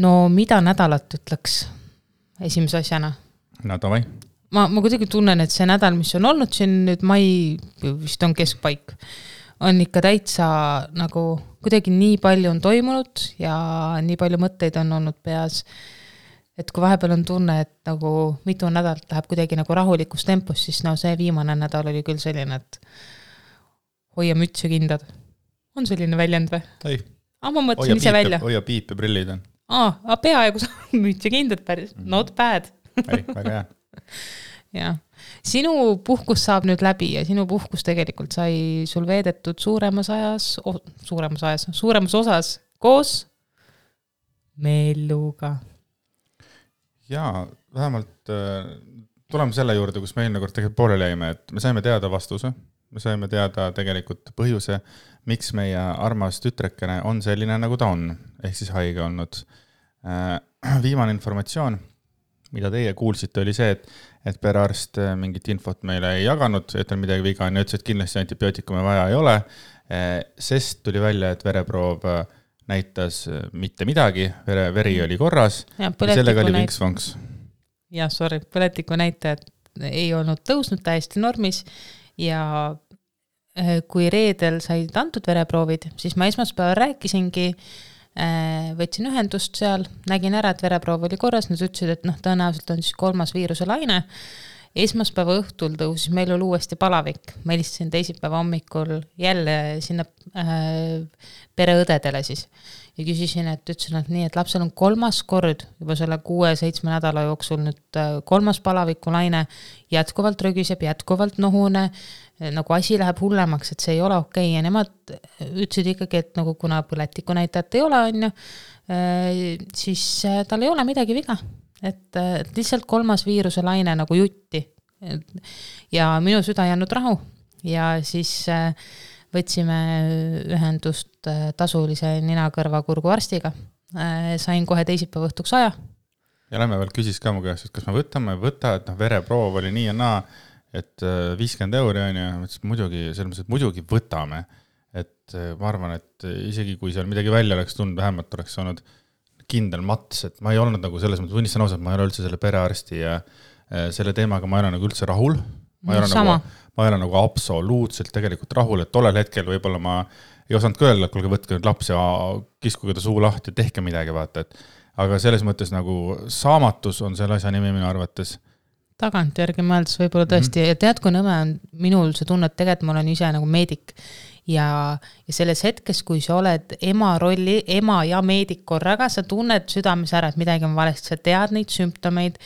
no mida nädalat ütleks esimese asjana? no davai. ma, ma kuidagi tunnen, et see nädal, mis on olnud siin nüüd mai, vist on keskpaik, on ikka täitsa nagu kuidagi nii palju on toimunud ja nii palju mõtteid on olnud peas. et kui vahepeal on tunne, et nagu mitu nädalat läheb kuidagi nagu rahulikus tempos, siis no see viimane nädal oli küll selline, et hoia müts ja kindad. on selline väljend või? ei. aa, ma mõtlesin ise välja. hoia piip ja prillid on. Aa, peaaegu müts ja kindad päris, mhm. not bad ei, väga hea jah, sinu puhkus saab nüüd läbi ja sinu puhkus tegelikult sai sul veedetud suuremas ajas oh,, suuremas ajas, suuremas osas koos Melluga. jaa, vähemalt äh, tuleme selle juurde, kus me eelmine kord tegelikult pooleli jäime, et me saime teada vastuse me saime teada tegelikult põhjuse, miks meie armas tütrekene on selline, nagu ta on, ehk siis haige olnud. Äh, viimane informatsioon, mida teie kuulsite, oli see, et, et perearst äh, mingit infot meile ei jaganud, et on midagi viga on ja ütles, et kindlasti antibiootikume vaja ei ole. Äh, sest tuli välja, et vereproov näitas mitte midagi, vere, veri oli korras. ja sellega oli vinks-vonks. jah, sorry, põletiku näitajad ei olnud tõusnud täiesti normis ja kui reedel said antud vereproovid, siis ma esmaspäeval rääkisingi, äh, võtsin ühendust seal, nägin ära, et vereproov oli korras, nad ütlesid, et noh, tõenäoliselt on siis kolmas viiruse laine. esmaspäeva õhtul tõusis Meelul uuesti palavik, ma helistasin teisipäeva hommikul jälle sinna äh, pereõdedele siis ja küsisin, et ütlesin, et nii, et lapsel on kolmas kord juba selle kuue-seitsme nädala jooksul nüüd äh, kolmas palavikulaine, jätkuvalt rögiseb, jätkuvalt nohune, äh, nagu asi läheb hullemaks, et see ei ole okei okay. ja nemad ütlesid ikkagi, et nagu kuna põletikunäitajat ei ole, on ju, äh, siis tal ei ole midagi viga. et, lihtsalt kolmas viiruselaine nagu jutti. ja minu süda ei andnud rahu ja siis võtsime ühendust tasulise nina-kõrva-kurgu arstiga. Sain kohe teisipäeva õhtuks aja. ja Lämme veel küsis ka mu käest, et kas me võtame, võta, et noh, vereproov oli nii ja naa, et äh, viiskümmend euri on ju, ma ütlesin muidugi, selles mõttes, et muidugi võtame. et ma arvan, et isegi kui seal midagi välja oleks tulnud, vähemalt oleks olnud kindel mats, et ma ei olnud nagu selles mõttes, tunnistan ausalt, ma ei ole üldse selle perearsti ja selle teemaga ma ei ole nagu üldse rahul ma ei ole Sama. nagu, ma ei ole nagu absoluutselt tegelikult rahul, et tollel hetkel võib-olla ma ei osanud ka öelda, et kuulge, võtke nüüd laps ja kiskuge ta suu lahti tehke midagi, vaata, et aga selles mõttes nagu saamatus on selle asja nimi minu arvates tagantjärgi mõeldes võib-olla tõesti mm -hmm. tead, kui nõme on minul see tunne, et tegelikult ma olen ise nagu meedik. ja, ja selles hetkes, kui sa oled ema rolli, ema ja meedik korraga, sa tunned südames ära, et midagi on valesti, sa tead neid sümptomeid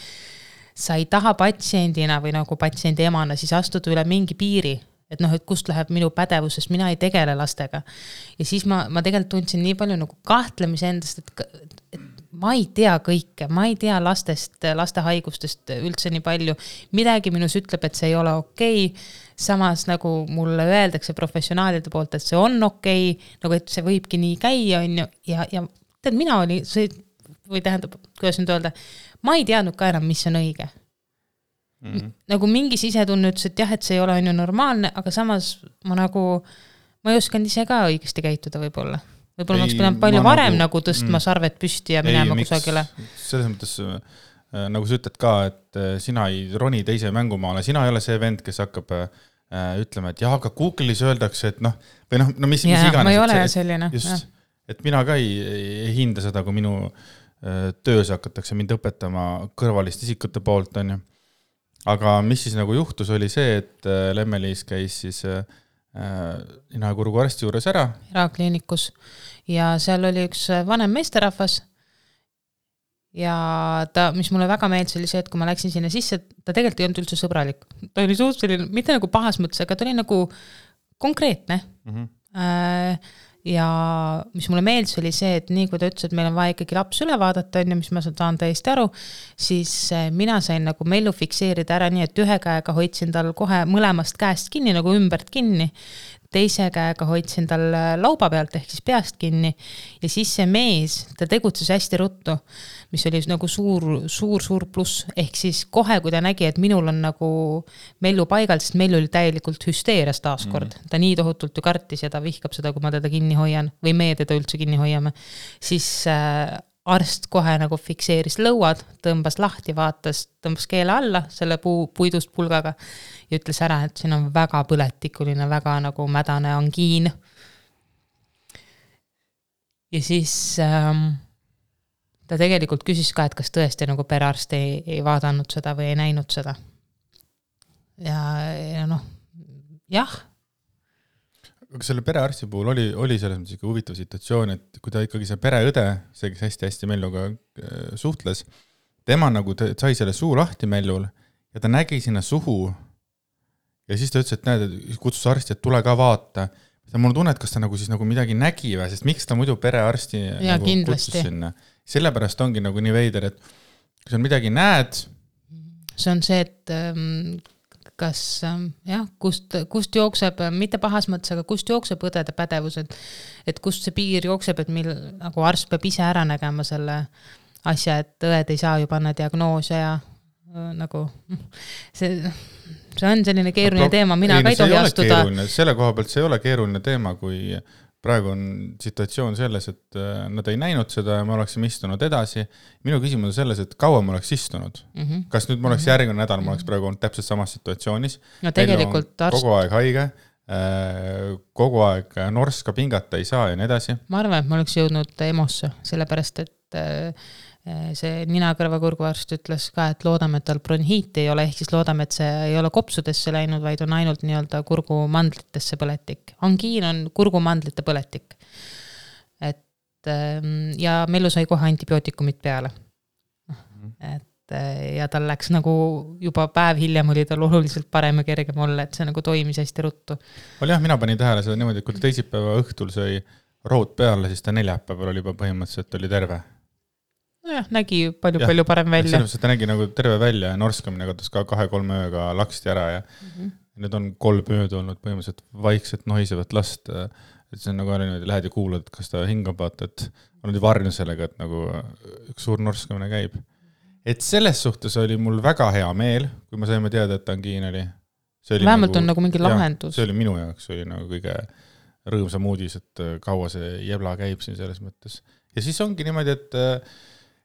sa ei taha patsiendina või nagu patsiendi emana siis astuda üle mingi piiri, et noh, et kust läheb minu pädevus, sest mina ei tegele lastega. ja siis ma, ma tegelikult tundsin nii palju nagu kahtlemise endast, et, et ma ei tea kõike, ma ei tea lastest, laste haigustest üldse nii palju. midagi minus ütleb, et see ei ole okei okay. samas nagu mulle öeldakse professionaalide poolt, et see on okei okay,, nagu et see võibki nii käia, on ju, ja, ja tead, mina olin, see või tähendab, kuidas nüüd öelda ma ei teadnud ka enam, mis on õige mm. -hmm. nagu mingi sisetunne ütles, et jah, et see ei ole on ju normaalne, aga samas ma nagu, ma ei osanud ise ka õigesti käituda võib-olla. Võib-olla oleks pidanud palju varem nagu, nagu tõstma mm, sarved püsti ja minema ei, kusagile. selles mõttes äh, nagu sa ütled ka, et äh, sina ei roni teise mängumaale, sina ei ole see vend, kes hakkab äh, ütlema, et jah, aga Google'is öeldakse, et noh, või noh, no mis, mis iganes. ma ei ole selline. just, et mina ka ei, ei hinda seda, kui minu töös hakatakse mind õpetama kõrvaliste isikute poolt, on ju. aga mis siis nagu juhtus, oli see, et Lemmelis käis siis äh, nina- ja kurguarsti juures ära. erakliinikus ja seal oli üks vanem meesterahvas ja ta, mis mulle väga meeldis, oli see, et kui ma läksin sinna sisse, ta tegelikult ei olnud üldse sõbralik. ta oli suht selline, mitte nagu pahas mõttes, aga ta oli nagu konkreetne mm. -hmm. Äh, ja mis mulle meeldis, oli see, et nii kui ta ütles, et meil on vaja ikkagi laps üle vaadata, on ju, mis ma saan täiesti aru, siis eh, mina sain nagu Mellu fikseerida ära nii, et ühe käega hoidsin tal kohe mõlemast käest kinni nagu ümbert kinni, teise käega hoidsin tal lauba pealt ehk siis peast kinni. Ja siis see mees, ta tegutses hästi ruttu mis oli nagu suur, suur, suur pluss, ehk siis kohe, kui ta nägi, et minul on nagu Mellu paigal, sest Mellu oli täielikult hüsteerias taaskord. Mm., ta nii tohutult ju kartis ja ta vihkab seda, kui ma teda kinni hoian või meie teda üldse kinni hoiame, siis äh, arst kohe nagu fikseeris lõuad, tõmbas lahti, vaatas, tõmbas keele alla selle puu, puidust pulgaga ja ütles ära, et siin on väga põletikuline, väga nagu mädane angiin. ja siis ähm, ta tegelikult küsis ka, et kas tõesti nagu perearst ei, ei vaadanud seda või ei näinud seda. ja, ja noh, jah aga selle perearsti puhul oli, oli selles mõttes ikka huvitav situatsioon, et kui ta ikkagi see pereõde, see, kes hästi-hästi Melluga äh, suhtles, tema nagu sai selle suu lahti Mellul ja ta nägi sinna suhu. ja siis ta ütles, et näed, kutsus arsti, et tule ka vaata. mul on tunne, et kas ta nagu siis nagu midagi nägi või, sest miks ta muidu perearsti ja, nagu kutsus sinna. sellepärast ongi nagu nii veider, et kui sa midagi näed. see on see, et ähm kas ähm, jah, kust, kust jookseb, mitte pahas mõttes, aga kust jookseb õdede pädevus, et et kust see piir jookseb, et mil nagu arst peab ise ära nägema selle asja, et õed ei saa ju panna diagnoose ja äh, nagu see, see on selline keeruline no, teema, mina ei, ka ei tohi astuda. selle koha pealt see ei ole keeruline teema, kui praegu on situatsioon selles, et äh, nad ei näinud seda ja me oleksime istunud edasi. minu küsimus on selles, et kaua ma oleks istunud mm. -hmm. kas nüüd ma oleks mm -hmm. järgmine nädal, ma oleks praegu olnud täpselt samas situatsioonis. no tegelikult arst. kogu aeg haige, äh, kogu aeg norska pingata ei saa ja nii edasi. ma arvan, et ma oleks jõudnud EMO-sse, sellepärast et äh, see nina-kõrva-kurguarst ütles ka, et loodame, et tal bronhiiti ei ole, ehk siis loodame, et see ei ole kopsudesse läinud, vaid on ainult nii-öelda kurgumandlitesse põletik. angiin on kurgumandlite põletik. et ehm, ja Mellu sai kohe antibiootikumid peale. Mhm. et eh, ja tal läks nagu juba päev hiljem oli tal oluliselt parem ja kergem olla, et see nagu toimis hästi ruttu. oli jah, mina panin tähele seda niimoodi, et kui ta teisipäeva õhtul sai rood peale, siis ta neljapäeval oli juba põhimõtteliselt oli terve nojah, nägi palju-palju parem välja. selles mõttes, et ta nägi nagu terve välja ja norskamine kadutas ka kahe-kolme ööga laksti ära ja mm -hmm. nüüd on kolm ööd olnud põhimõtteliselt vaikset nohisevat last. et see on nagu niimoodi, lähed ja kuulad, et kas ta hingab, vaata, et on nüüd varjunud sellega, et nagu üks suur norskamine käib. et selles suhtes oli mul väga hea meel, kui me saime teada, et angiin oli. vähemalt nagu, on nagu mingi lahendus. see oli minu jaoks, oli nagu kõige rõõmsam uudis, et kaua see jebla käib siin selles mõttes. ja siis ongi niimoodi, et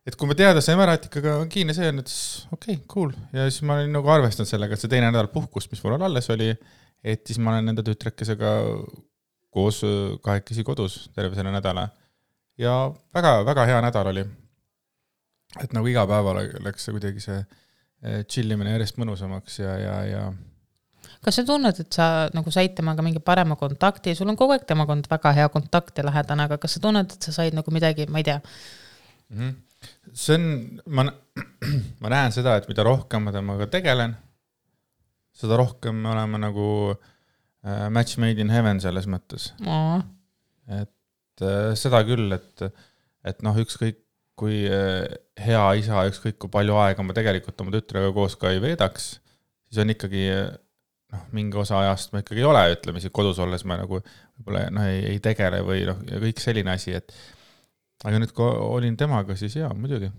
et kui me teada saime ära, et ikkagi angiine see on, et siis okei okay,, cool. ja siis ma olin nagu arvestanud sellega, et see teine nädal puhkust, mis mul alles oli, et siis ma olen enda tütrekesega koos kahekesi kodus terve selle nädala. ja väga-väga hea nädal oli. et nagu iga päeval läks see kuidagi see äh, chill imine järjest mõnusamaks ja, ja, ja kas sa tunned, et sa nagu said temaga mingi parema kontakti, sul on kogu aeg temaga olnud väga hea kontakt ja lähedane, aga kas sa tunned, et sa said nagu midagi, ma ei tea mm, -hmm see on, ma, ma näen seda, et mida rohkem ma temaga tegelen, seda rohkem me oleme nagu äh, match made in heaven selles mõttes. Mm.. et äh, seda küll, et, et noh, ükskõik kui äh, hea isa, ükskõik kui palju aega ma tegelikult oma tütrega koos ka ei veedaks, siis on ikkagi noh, mingi osa ajast ma ikkagi ei ole, ütleme siis kodus olles ma nagu võib-olla noh, ei, ei tegele või noh, ja kõik selline asi, et aga nüüd, kui olin temaga, siis jaa, muidugi.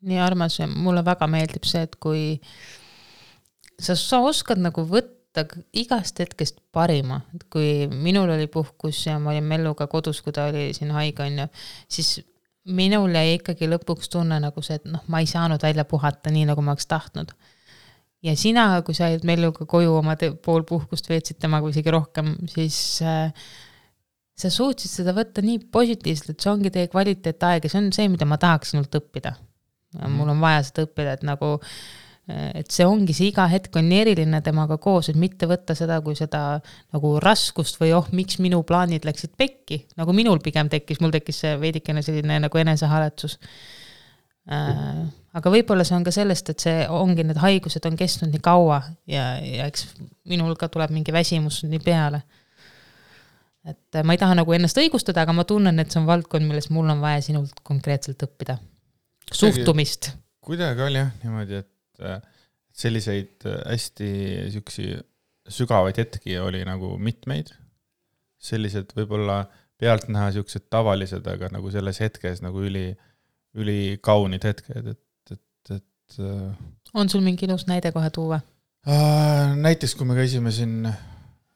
nii armas ja mulle väga meeldib see, et kui sa, sa oskad nagu võtta igast hetkest parima, et kui minul oli puhkus ja ma olin Melluga kodus, kui ta oli siin haige, on ju, siis minul jäi ikkagi lõpuks tunne nagu see, et noh, ma ei saanud välja puhata nii, nagu ma oleks tahtnud. ja sina, kui sa jäid Melluga koju oma pool puhkust veetsid temaga isegi rohkem, siis äh, sa suutsid seda võtta nii positiivselt, et see ongi teie kvaliteetaeg ja see on see, mida ma tahaks sinult õppida. Mm.. mul on vaja seda õppida, et nagu, et see ongi see iga hetk on eriline temaga koos, et mitte võtta seda kui seda nagu raskust või oh, miks minu plaanid läksid pekki, nagu minul pigem tekkis, mul tekkis see veidikene selline nagu enesehaletsus. Äh, aga võib-olla see on ka sellest, et see ongi, need haigused on kestnud nii kaua ja, ja eks minul ka tuleb mingi väsimus nii peale et äh, ma ei taha nagu ennast õigustada, aga ma tunnen, et see on valdkond, milles mul on vaja sinult konkreetselt õppida. suhtumist. kuidagi oli jah niimoodi, et äh, selliseid äh, hästi siuksi sügavaid hetki oli nagu mitmeid. sellised võib-olla pealtnäha siuksed tavalised, aga nagu selles hetkes nagu üli, ülikaunid hetked, et, et, et. on sul mingi ilus näide kohe tuua? näiteks, kui me käisime siin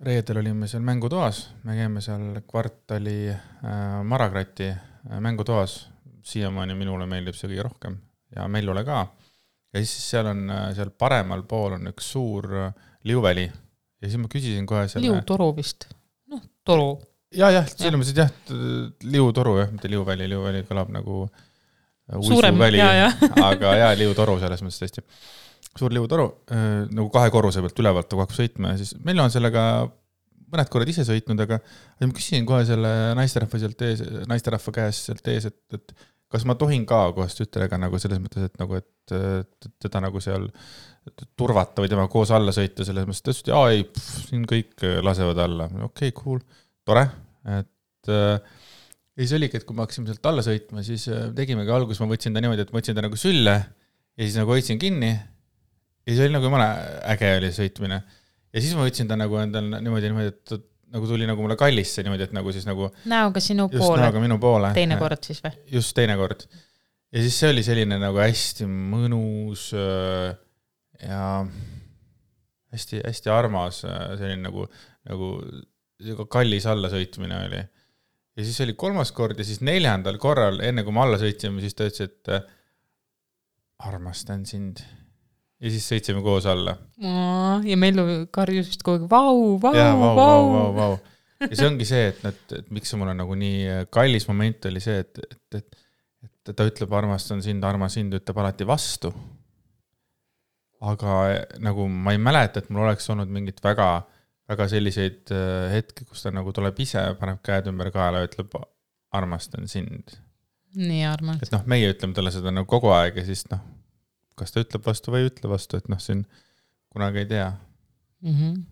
reedel olime seal mängutoas, me käime seal kvartali äh, Marakrati äh, mängutoas, siiamaani minule meeldib see kõige rohkem ja Mellule ka. ja siis seal on, seal paremal pool on üks suur liuväli ja siis ma küsisin kohe selle. liutoru vist, noh, toru. ja, jah, selles mõttes, et jah, liutoru jah, mitte liuväli, liuväli kõlab nagu uisuväli, aga jaa, liutoru selles mõttes tõesti. Suur liutoru nagu kahe korruse pealt ülevalt nagu hakkab sõitma ja siis meil on sellega mõned korrad ise sõitnud, aga ma küsisin kohe selle naisterahva sealt ees, naisterahva käest sealt ees, et, et kas ma tohin ka koos tütrega nagu selles mõttes, et nagu, et teda nagu seal turvata või temaga koos alla sõita, selles mõttes, ta ütles, et aa ei, siin kõik lasevad alla, okei okay,, cool, tore, et äh, ja siis oligi, et kui me hakkasime sealt alla sõitma, siis tegimegi alguses, ma võtsin ta niimoodi, et ma võtsin ta nagu sülle ja siis nagu hoidsin kinni. Ja siis oli nagu jumala äge oli sõitmine. ja siis ma võtsin ta nagu endal niimoodi, niimoodi, et nagu tuli nagu mulle kallisse niimoodi, et nagu siis nagu. näoga sinu poole. näoga minu poole. teine kord siis või? just, teine kord. ja siis see oli selline nagu hästi mõnus äh, ja hästi-hästi armas äh, selline nagu, nagu kallis allasõitmine oli ja siis oli kolmas kord ja siis neljandal korral, enne kui me alla sõitsime, siis ta ütles, et äh, armastan sind. Ja siis sõitsime koos alla. ja Mellu karjus vist kogu aeg vau, vau, vau, vau, vau, ja see ongi see, et, et, et miks see mulle nagu nii äh, kallis moment oli see, et, et, et, et ta ütleb armastan sind, armas sind, ütleb alati vastu. aga äh, nagu ma ei mäleta, et mul oleks olnud mingit väga väga selliseid äh, hetki, kus ta nagu tuleb ise, paneb käed ümber kaela ja ütleb armastan sind. nii armas. et noh, meie ütleme talle seda nagu kogu aeg ja siis noh, kas ta ütleb vastu või ei ütle vastu, et noh, siin kunagi ei tea mm. -hmm.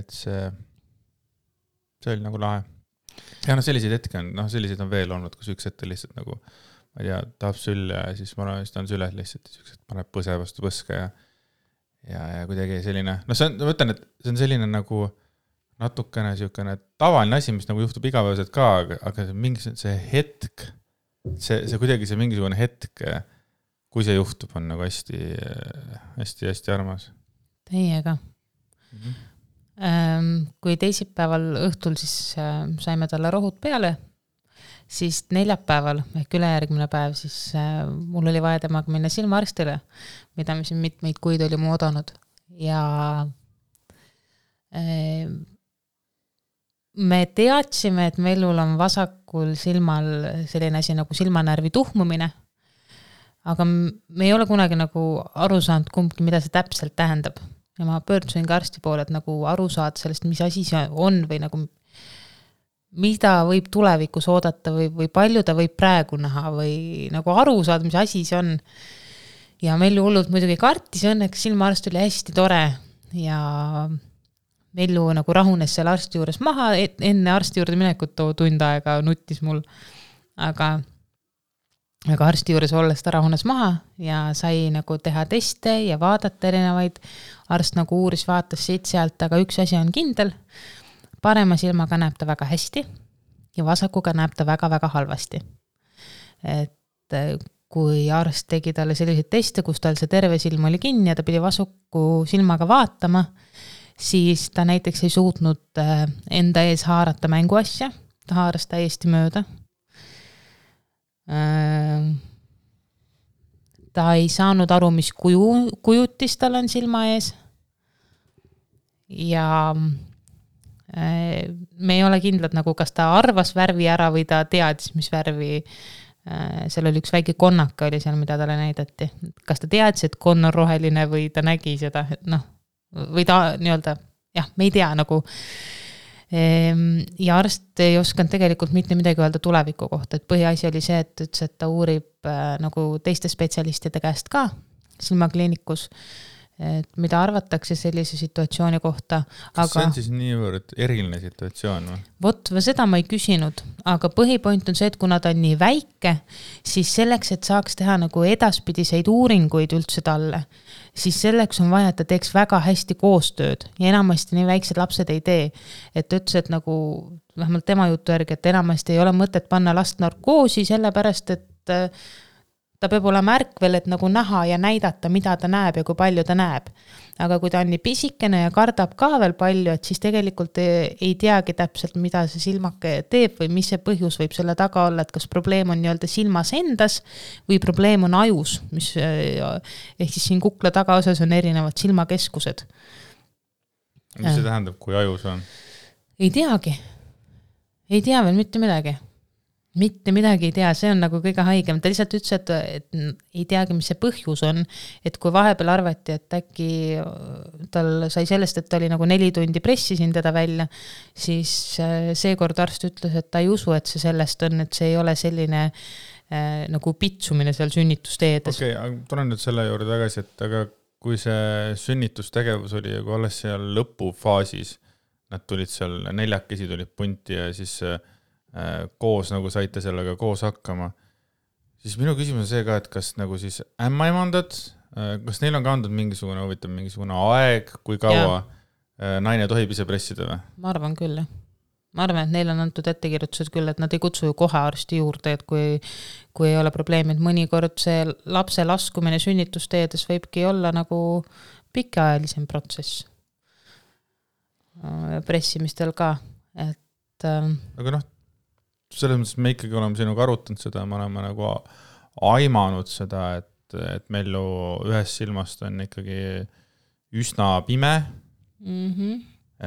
et see, see oli nagu lahe. ja noh, selliseid hetki on, noh, selliseid on veel olnud, kus üks hetk lihtsalt nagu, ma ei tea, tahab sülle ja siis ma olen, siis ta on süles lihtsalt ja siuksed paneb põse vastu põske ja ja, ja kuidagi selline, noh, see on, ma ütlen, et see on selline nagu natukene niisugune tavaline asi, mis nagu juhtub igapäevaselt ka, aga, aga mingi see hetk, see, see kuidagi see mingisugune hetk, kui see juhtub, on nagu hästi, hästi, hästi armas. Teiega mm. -hmm. kui teisipäeval õhtul siis äh, saime talle rohud peale siis neljapäeval ehk ülejärgmine päev, siis äh, mul oli vaja temaga minna silmaarstile, mida me siin mitmeid kuid olime oodanud ja äh, me teadsime, et Mellul on vasakul silmal selline asi nagu silmanärvi tuhmumine. Aga me ei ole kunagi nagu aru saanud kumbki, mida see täpselt tähendab. ja ma pöördusin ka arsti poole, et nagu aru saada sellest, mis asi see on või nagu mida võib tulevikus oodata või, või palju ta võib praegu näha või nagu aru saada, mis asi see on. ja Mellu hullult muidugi kartis, õnneks silmaarst oli hästi tore ja Mellu nagu rahunes seal arsti juures maha, enne arsti juurde minekut too tund aega nuttis mul. aga, aga arsti juures olles ta rahunes maha ja sai nagu teha teste ja vaadata erinevaid. arst nagu uuris-vaatas siit-sealt, aga üks asi on kindel parema silmaga näeb ta väga hästi ja vasakuga näeb ta väga-väga halvasti. et äh, kui arst tegi talle selliseid teste, kus tal see terve silm oli kinni ja ta pidi vasaku silmaga vaatama, siis ta näiteks ei suutnud äh, enda ees haarata mänguasja, ta haaras täiesti mööda. Äh, ta ei saanud aru, mis kuju, kujutis tal on silma ees. ja me ei ole kindlad nagu, kas ta arvas värvi ära või ta teadis, mis värvi. Äh, seal oli üks väike konnake oli seal, mida talle näidati. kas ta teadis, et konn on roheline või ta nägi seda, et noh, või ta nii-öelda jah, me ei tea nagu. Ehm, ja arst ei osanud tegelikult mitte midagi öelda tuleviku kohta, et põhiasi oli see, et ütles, et ta uurib äh, nagu teiste spetsialistide käest ka silmakliinikus et mida arvatakse sellise situatsiooni kohta. kas aga... see on siis niivõrd eriline situatsioon või? vot, seda ma ei küsinud, aga põhipoint on see, et kuna ta on nii väike, siis selleks, et saaks teha nagu edaspidiseid uuringuid üldse talle, siis selleks on vaja, et ta teeks väga hästi koostööd ja enamasti nii väiksed lapsed ei tee. et ta ütles, et nagu vähemalt tema jutu järgi, et enamasti ei ole mõtet panna last narkoosi, sellepärast et ta peab olema ärkvel, et nagu näha ja näidata, mida ta näeb ja kui palju ta näeb. Aga kui ta on nii pisikene ja kardab ka veel palju, et siis tegelikult ei, ei teagi täpselt, mida see silmake teeb või mis see põhjus võib selle taga olla, et kas probleem on nii-öelda silmas endas või probleem on ajus, mis ehk siis siin kukla tagaosas on erinevad silmakeskused. mis see tähendab, kui ajus on? ei teagi, ei tea veel mitte midagi mitte midagi ei tea, see on nagu kõige haigem, ta lihtsalt ütles, et, et ei teagi, mis see põhjus on. et kui vahepeal arvati, et äkki tal sai sellest, et ta oli nagu neli tundi pressisin teda välja, siis äh, seekord arst ütles, et ta ei usu, et see sellest on, et see ei ole selline äh, nagu pitsumine seal sünnitusteedes. okei okay,, aga tulen nüüd selle juurde tagasi, et aga kui see sünnitustegevus oli nagu alles seal lõpufaasis, nad tulid seal neljakesi tulid punti ja siis äh, Äh, koos nagu saite sellega koos hakkama, siis minu küsimus on see ka, et kas nagu siis ämmaemandad, äh, kas neil on ka antud mingisugune huvitav mingisugune aeg, kui kaua ja. Äh, naine tohib ise pressida või? ma arvan küll, jah. ma arvan, et neile on antud ettekirjutused küll, et nad ei kutsu ju kohe arsti juurde, et kui, kui ei ole probleemi, et mõnikord see lapse laskumine sünnitusteedes võibki olla nagu pikaajalisem protsess. pressimistel ka, et. aga noh selles mõttes me ikkagi oleme sinuga arutanud seda, me oleme nagu aimanud seda, et, et meil ju ühest silmast on ikkagi üsna pime mm. -hmm.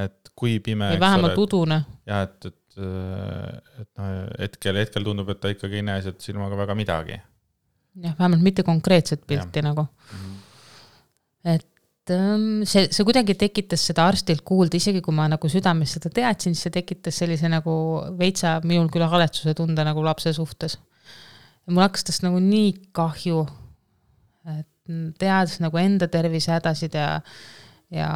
et kui pime. või vähemalt udune. jah, et, et, et noh, hetkel, hetkel tundub, et ta ikkagi ei näe sealt silmaga väga midagi. jah, vähemalt mitte konkreetset pilti ja. nagu mm. -hmm. et Ähm, see, see kuidagi tekitas seda arstilt kuulda, isegi kui ma nagu südames seda teadsin, siis see tekitas sellise nagu veitsa minul küll haletsuse tunde nagu lapse suhtes. mul hakkas tast nagu nii kahju, et teades nagu enda tervisehädasid ja, ja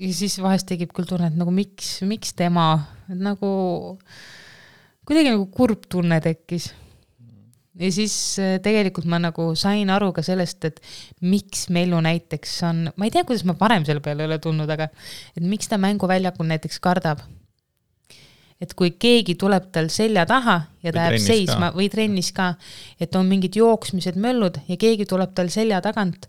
ja siis vahest tekib küll tunne, et nagu miks, miks tema, et nagu kuidagi nagu kurb tunne tekkis ja siis äh, tegelikult ma nagu sain aru ka sellest, et miks Mellu näiteks on, ma ei tea, kuidas ma varem selle peale ei ole tulnud, aga et miks ta mänguväljakul näiteks kardab. et kui keegi tuleb tal selja taha ja ta jääb seisma ka. või trennis ka, et on mingid jooksmised, möllud ja keegi tuleb tal selja tagant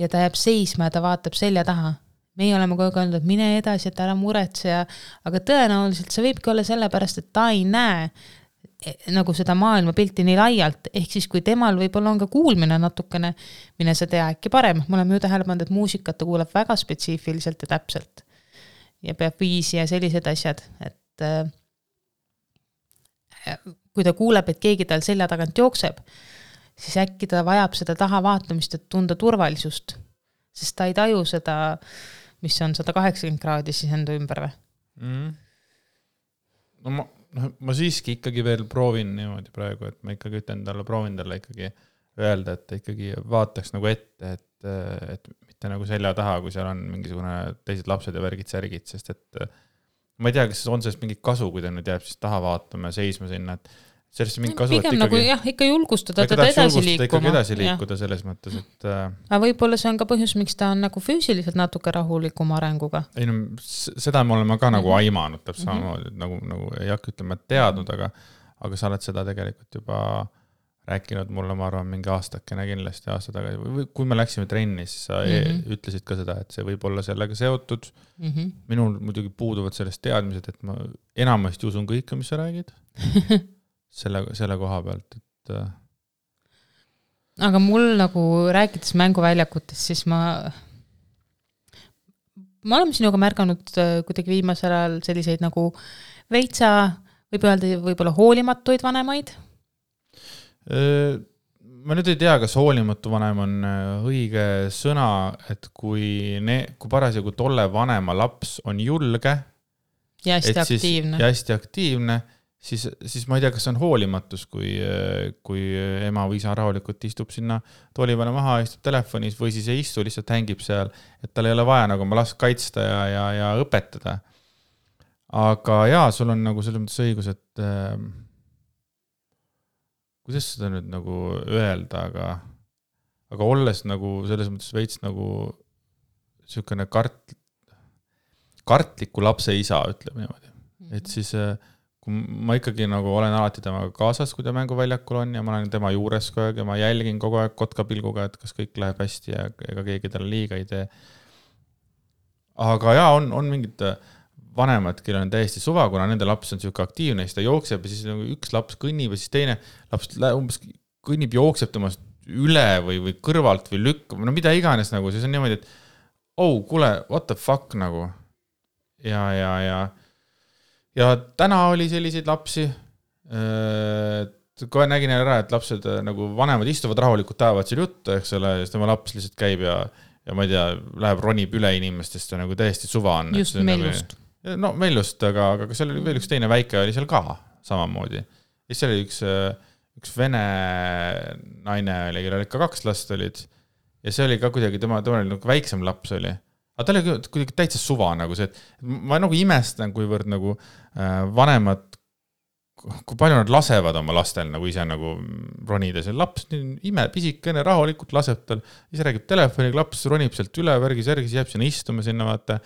ja ta jääb seisma ja ta vaatab selja taha meie oleme kogu aeg öelnud, et mine edasi, et ära muretse ja, aga tõenäoliselt see võibki olla sellepärast, et ta ei näe nagu seda maailmapilti nii laialt, ehk siis kui temal võib-olla on ka kuulmine natukene, mine sa tea, äkki parem, me oleme ju tähele pannud, et muusikat ta kuulab väga spetsiifiliselt ja täpselt. ja peab viisi ja sellised asjad, et äh, kui ta kuuleb, et keegi tal selja tagant jookseb, siis äkki ta vajab seda tahavaatamist, et tunda turvalisust, sest ta ei taju seda, mis on sada kaheksakümmend kraadi siis enda ümber või mm.? no ma noh, ma siiski ikkagi veel proovin niimoodi praegu, et ma ikkagi ütlen talle, proovin talle ikkagi öelda, et ta ikkagi vaataks nagu ette, et, et mitte nagu selja taha, kui seal on mingisugune teised lapsed ja värgid-särgid, sest et ma ei tea, kas on sellest mingit kasu, kui ta nüüd jääb siis taha vaatama ja seisma sinna, et sellest mingi kasu, ikkagi. nagu jah, ikka julgustada teda edasi liikuma. edasi liikuda ja. selles mõttes, et äh.... aga võib-olla see on ka põhjus, miks ta on nagu füüsiliselt natuke rahulikuma arenguga. ei no seda me oleme ka nagu mm -hmm. aimanud täpselt mm -hmm. samamoodi, et nagu, nagu ei hakka ütlema, et teadnud, aga, aga sa oled seda tegelikult juba rääkinud mulle, ma arvan, mingi aastakene kindlasti aasta tagasi või kui me läksime trenni, siis sa mm -hmm. ütlesid ka seda, et see võib olla sellega seotud mm. -hmm. minul muidugi puuduvad sellest teadmised, et ma enamasti usun kõike, mis sa räägid selle, selle koha pealt, et. Äh, aga mul nagu rääkides mänguväljakutest, siis ma, me oleme sinuga märganud äh, kuidagi viimasel ajal selliseid nagu veitsa, võib öelda, võib-olla hoolimatuid vanemaid. Äh, ma nüüd ei tea, kas hoolimatu vanem on õige sõna, et kui ne-, kui parasjagu tolle vanema laps on julge. ja hästi aktiivne. ja hästi aktiivne siis, siis ma ei tea, kas see on hoolimatus, kui, kui ema või isa rahulikult istub sinna tooli peale maha, istub telefonis või siis ei istu, lihtsalt hängib seal, et tal ei ole vaja nagu oma last kaitsta ja, ja, ja õpetada. aga jaa, sul on nagu selles mõttes õigus, et äh, kuidas seda nüüd nagu öelda, aga, aga olles nagu selles mõttes veits nagu niisugune kart-, kartliku lapse isa, ütleme niimoodi, et siis äh, ma ikkagi nagu olen alati temaga kaasas, kui ta mänguväljakul on ja ma olen tema juures kogu aeg ja ma jälgin kogu aeg kotkapilguga, et kas kõik läheb hästi ja ega keegi talle liiga ei tee. aga jaa, on, on mingid vanemad, kellel on täiesti suva, kuna nende laps on sihuke aktiivne, siis ta jookseb ja siis nagu üks laps kõnnib ja siis teine laps umbes kõnnib, jookseb temast üle või, või kõrvalt või lükkab, no mida iganes nagu, siis on niimoodi, et oh, kuule, what the fuck nagu. ja, ja, ja ja täna oli selliseid lapsi. kohe nägin ära, et lapsed nagu vanemad istuvad rahulikult, ajavad seal juttu, eks ole, siis tema laps lihtsalt käib ja, ja ma ei tea, läheb, ronib üle inimestest ja nagu täiesti suva on. just Meljust nagu,. no Meljust, aga, aga seal oli veel üks teine väike oli seal ka samamoodi. ja siis seal oli üks, üks vene naine oli, kellel ikka kaks last olid. ja see oli ka kuidagi tema, tema oli nagu väiksem laps oli aga tal oli kuidagi täitsa suva nagu see, et ma nagu imestan, kuivõrd nagu äh, vanemad, kui palju nad lasevad oma lastel nagu ise nagu ronida, see laps, ime, pisikene, rahulikult laseb tal, ise räägib telefoniga, laps ronib sealt üle, värgis-värgis, jääb sinna istuma sinna, vaata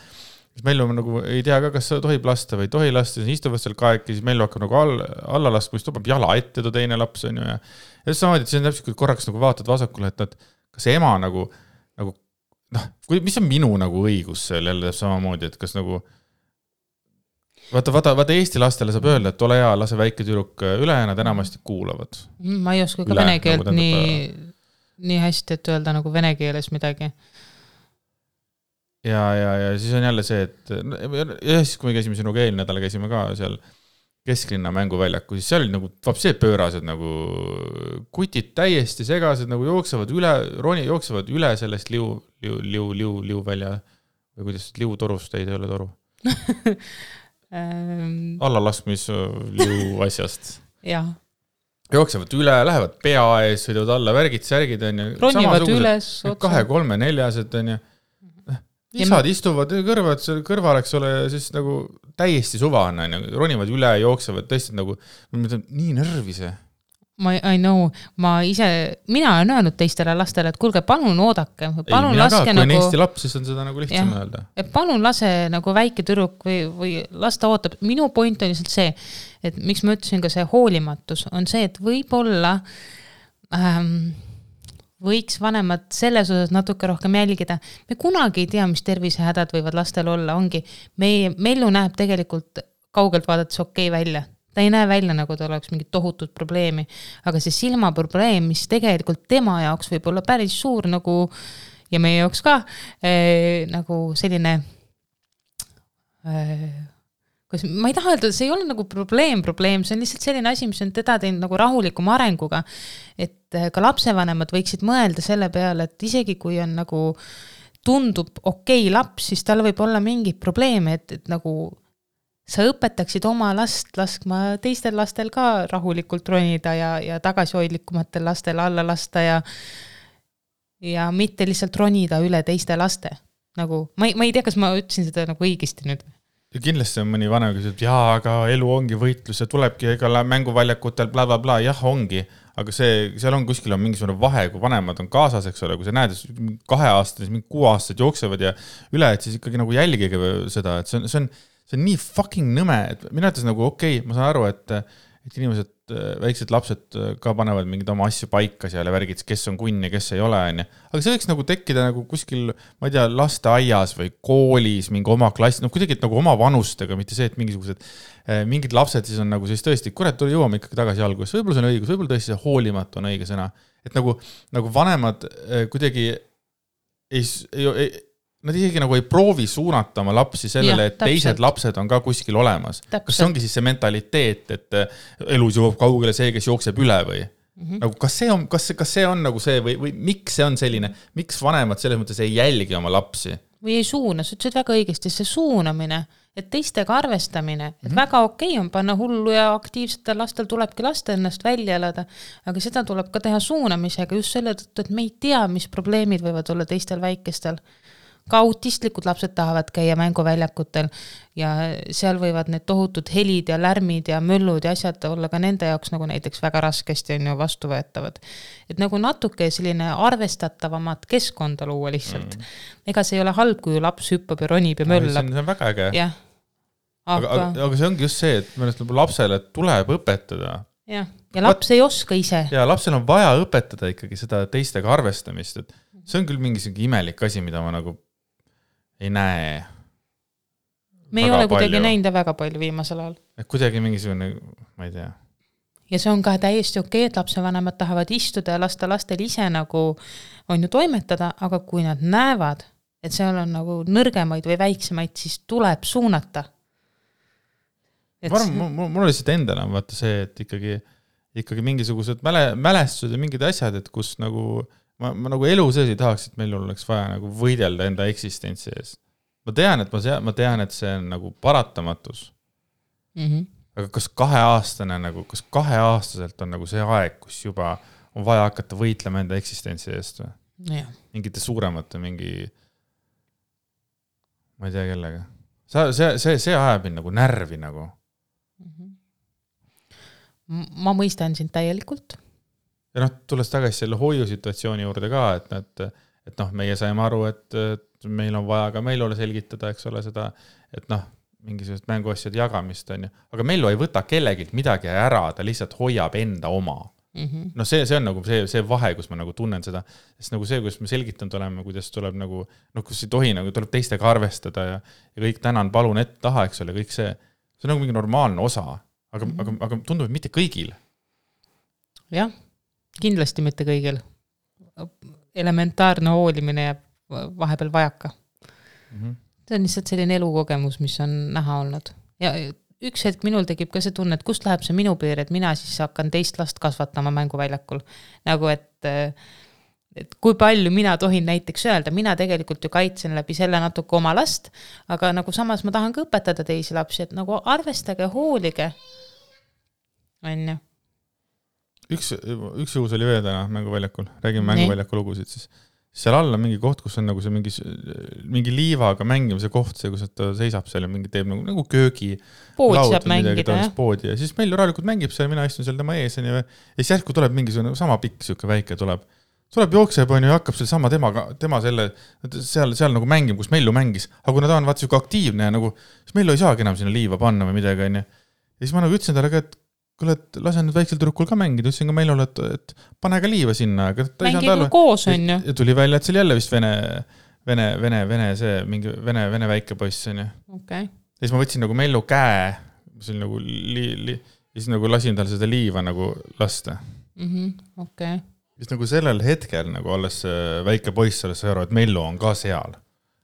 siis Mellu nagu ei tea ka, kas tohib lasta või ei tohi lasta, siis istuvad seal kahekesi, siis Mellu hakkab nagu all, alla laskma, siis tõmbab jala ette ta teine laps on ju ja. ja samamoodi, et see on täpselt, kui korraks nagu vaatad vasakule, et, et kas ema nagu, nagu noh, kui, mis on minu nagu õigus seal jälle samamoodi, et kas nagu. vaata, vaata, vaata Eesti lastele saab öelda, et ole hea, lase väike tüdruk üle ja nad enamasti kuulavad. ma ei oska ka üle, vene keelt nagu nii, nii hästi, et öelda nagu vene keeles midagi. ja, ja, ja siis on jälle see, et ja siis, kui me käisime sinuga eelmine nädal, käisime ka seal kesklinna mänguväljaku, siis seal oli nagu vapsee pöörased nagu kutid täiesti segased nagu jooksevad üle, roni, jooksevad üle sellest liu, liu, liu, liu, liuvälja või kuidas, liutorust, ei, see ei ole toru ähm. allalaskmisliu asjast. jah. jooksevad üle, lähevad pea ees, sõidavad alla, värgid, särgid onju. ronivad üles. kahe-kolme-neljased onju isad istuvad kõrvad kõrval, eks ole, ja siis nagu täiesti suva on, onju, ronivad üle, jooksevad tõesti nagu, nii närvi see ma, I know, ma ise, mina olen öelnud teistele lastele, et kuulge, palun oodake, palun laske ka, nagu. kui on Eesti laps, siis on seda nagu lihtsam jah, öelda. et palun lase nagu väike tüdruk või, või las ta ootab, minu point on lihtsalt see, et miks ma ütlesin ka see hoolimatus, on see, et võib-olla ähm, võiks vanemad selles osas natuke rohkem jälgida. me kunagi ei tea, mis tervisehädad võivad lastel olla, ongi, meie, Mellu näeb tegelikult kaugelt vaadates okei okay välja, ta ei näe välja, nagu tal oleks mingit tohutut probleemi, aga see silmaprobleem, mis tegelikult tema jaoks võib olla päris suur nagu ja meie jaoks ka äh, nagu selline äh, kas, ma ei taha öelda, see ei ole nagu probleem, probleem, see on lihtsalt selline asi, mis on teda teinud nagu rahulikuma arenguga. et äh, ka lapsevanemad võiksid mõelda selle peale, et isegi kui on nagu tundub okei okay laps, siis tal võib olla mingeid probleeme, et, et nagu sa õpetaksid oma last laskma teistel lastel ka rahulikult ronida ja, ja tagasihoidlikumatel lastel alla lasta ja ja mitte lihtsalt ronida üle teiste laste. nagu ma ei, ma ei tea, kas ma ütlesin seda nagu õigesti nüüd ja kindlasti on mõni vanem, kes ütleb, jaa, aga elu ongi võitlus ja tulebki igal mänguväljakutel blablabla bla, bla, jah, ongi. aga see, seal on kuskil on mingisugune vahe, kui vanemad on kaasas, eks ole, kui sa näed, kaheaastased, mingi kuueaastased jooksevad ja üle, et siis ikkagi nagu jälgige seda, et see on, see on, see on nii fucking nõme, et minu arvates nagu okei okay,, ma saan aru, et, et inimesed väiksed lapsed ka panevad mingeid oma asju paika seal ja värgid, kes on kunn ja kes ei ole, onju. aga see võiks nagu tekkida nagu kuskil, ma ei tea, lasteaias või koolis mingi oma klass, noh kuidagi nagu oma vanustega, mitte see, et mingisugused äh, mingid lapsed siis on nagu siis tõesti, kurat, tule jõuame ikkagi tagasi algusesse, võib-olla see on õigus, võib-olla tõesti see hoolimatu on õige sõna. et nagu, nagu vanemad kuidagi ei, ei, ei nad isegi nagu ei proovi suunata oma lapsi sellele, et täpselt. teised lapsed on ka kuskil olemas. kas see ongi siis see mentaliteet, et eh, elus jõuab kaugele see, kes jookseb üle või mm? -hmm. nagu kas see on, kas, kas see on nagu see või, või miks see on selline, miks vanemad selles mõttes ei jälgi oma lapsi? või ei suuna, sa ütlesid väga õigesti, see suunamine, et teistega arvestamine, et mm -hmm. väga okei okay on panna hullu ja aktiivsetel lastel tulebki lasta ennast välja elada, aga seda tuleb ka teha suunamisega just selle tõttu, et me ei tea, mis probleemid võivad olla teistel väikestel ka autistlikud lapsed tahavad käia mänguväljakutel ja seal võivad need tohutud helid ja lärmid ja möllud ja asjad olla ka nende jaoks nagu näiteks väga raskesti on ju vastuvõetavad. et nagu natuke selline arvestatavamat keskkonda luua lihtsalt mm.. ega see ei ole halb, kui laps hüppab ja ronib ja möllab. see on väga äge. jah aga, aga, aga see ongi just see, et minu arust lapsele tuleb õpetada jah, ja laps ei oska ise. ja lapsel on vaja õpetada ikkagi seda teistega arvestamist, et see on küll mingi sihuke imelik asi, mida ma nagu ei näe. me ei ole kuidagi palju. näinud ja väga palju viimasel ajal. kuidagi mingisugune, ma ei tea, ja see on ka täiesti okei, et lapsevanemad tahavad istuda ja lasta lastel ise nagu on ju toimetada, aga kui nad näevad, et seal on nagu nõrgemaid või väiksemaid, siis tuleb suunata. ma arvan, mul, mul lihtsalt endal on vaata see, et ikkagi, ikkagi mingisugused mäle, mälestused ja mingid asjad, et kus nagu ma, ma nagu elu sees ei tahaks, et meil oleks vaja nagu võidelda enda eksistentsi eest. ma tean, et ma, ma tean, et see on nagu paratamatus, mm. -hmm. aga kas kaheaastane nagu, kas kaheaastaselt on nagu see aeg, kus juba on vaja hakata võitlema enda eksistentsi eest või? jah, mingite suuremate mingi, ma ei tea kellega. sa, see, see, see ajab mind nagu närvi nagu. ma mõistan sind täielikult. Ja noh, tulles tagasi selle hoiusituatsiooni juurde ka, et nad, et noh, meie saime aru, et, et meil on vaja ka Meilule selgitada, eks ole, seda, et noh, mingisugust mänguasjade jagamist on ju, aga Mellu ei võta kellegilt midagi ära, ta lihtsalt hoiab enda oma mm. -hmm. noh, see, see on nagu see, see vahe, kus ma nagu tunnen seda, sest nagu see, kuidas me selgitanud oleme, kuidas tuleb nagu noh, kus ei tohi nagu tuleb teistega arvestada ja, ja kõik tänan, palun ette-taha, eks ole, kõik see, see on nagu mingi normaalne osa, aga mm, -hmm. aga, aga tundub, et mitte kõigil. jah, kindlasti mitte kõigil. elementaarne hoolimine jääb vahepeal vajaka. Mm -hmm. see on lihtsalt selline elukogemus, mis on näha olnud ja üks hetk minul tekib ka see tunne, et kust läheb see minu piir, et mina siis hakkan teist last kasvatama mänguväljakul. nagu et, et kui palju mina tohin näiteks öelda, mina tegelikult ju kaitsen läbi selle natuke oma last, aga nagu samas ma tahan ka õpetada teisi lapsi, et nagu arvestage, hoolige. on ju, üks, üks juhus oli veel täna mänguväljakul, räägime mänguväljaku lugusid siis. seal all on mingi koht, kus on nagu see mingi, mingi liivaga mängimise koht, see, kus ta seisab seal ja mingi teeb nagu, nagu köögi. pood saab mängida jah. poodi ja siis meil rahulikult mängib seal, mina istun seal tema ees onju. ja siis järsku tuleb mingisugune sama pikk sihuke väike tuleb, tuleb, jookseb onju ja hakkab sealsama temaga, tema selle, seal, seal nagu mängima, kus Mellu mängis. aga kuna ta on vaata sihuke aktiivne ja nagu, siis Mellu ei saagi enam sinna liiva panna või midagi onju. ja siis ma nagu ütlesin talle ka, et kuule, et lase nüüd väiksel tüdrukul ka mängida, ütlesin ka Meilule, et, et pane ka liiva sinna, aga ta ei saanud aru. koos, on ju. ja tuli välja, et see oli jälle vist vene, vene, vene, vene see mingi vene, vene väike poiss onju. okei, ja siis ma võtsin nagu Mellu käe, see oli nagu li-, li-, ja siis nagu lasin tal seda liiva nagu lasta. Mhm, okei. siis nagu sellel hetkel nagu alles see väike poiss alles sai aru, et Mellu on ka seal.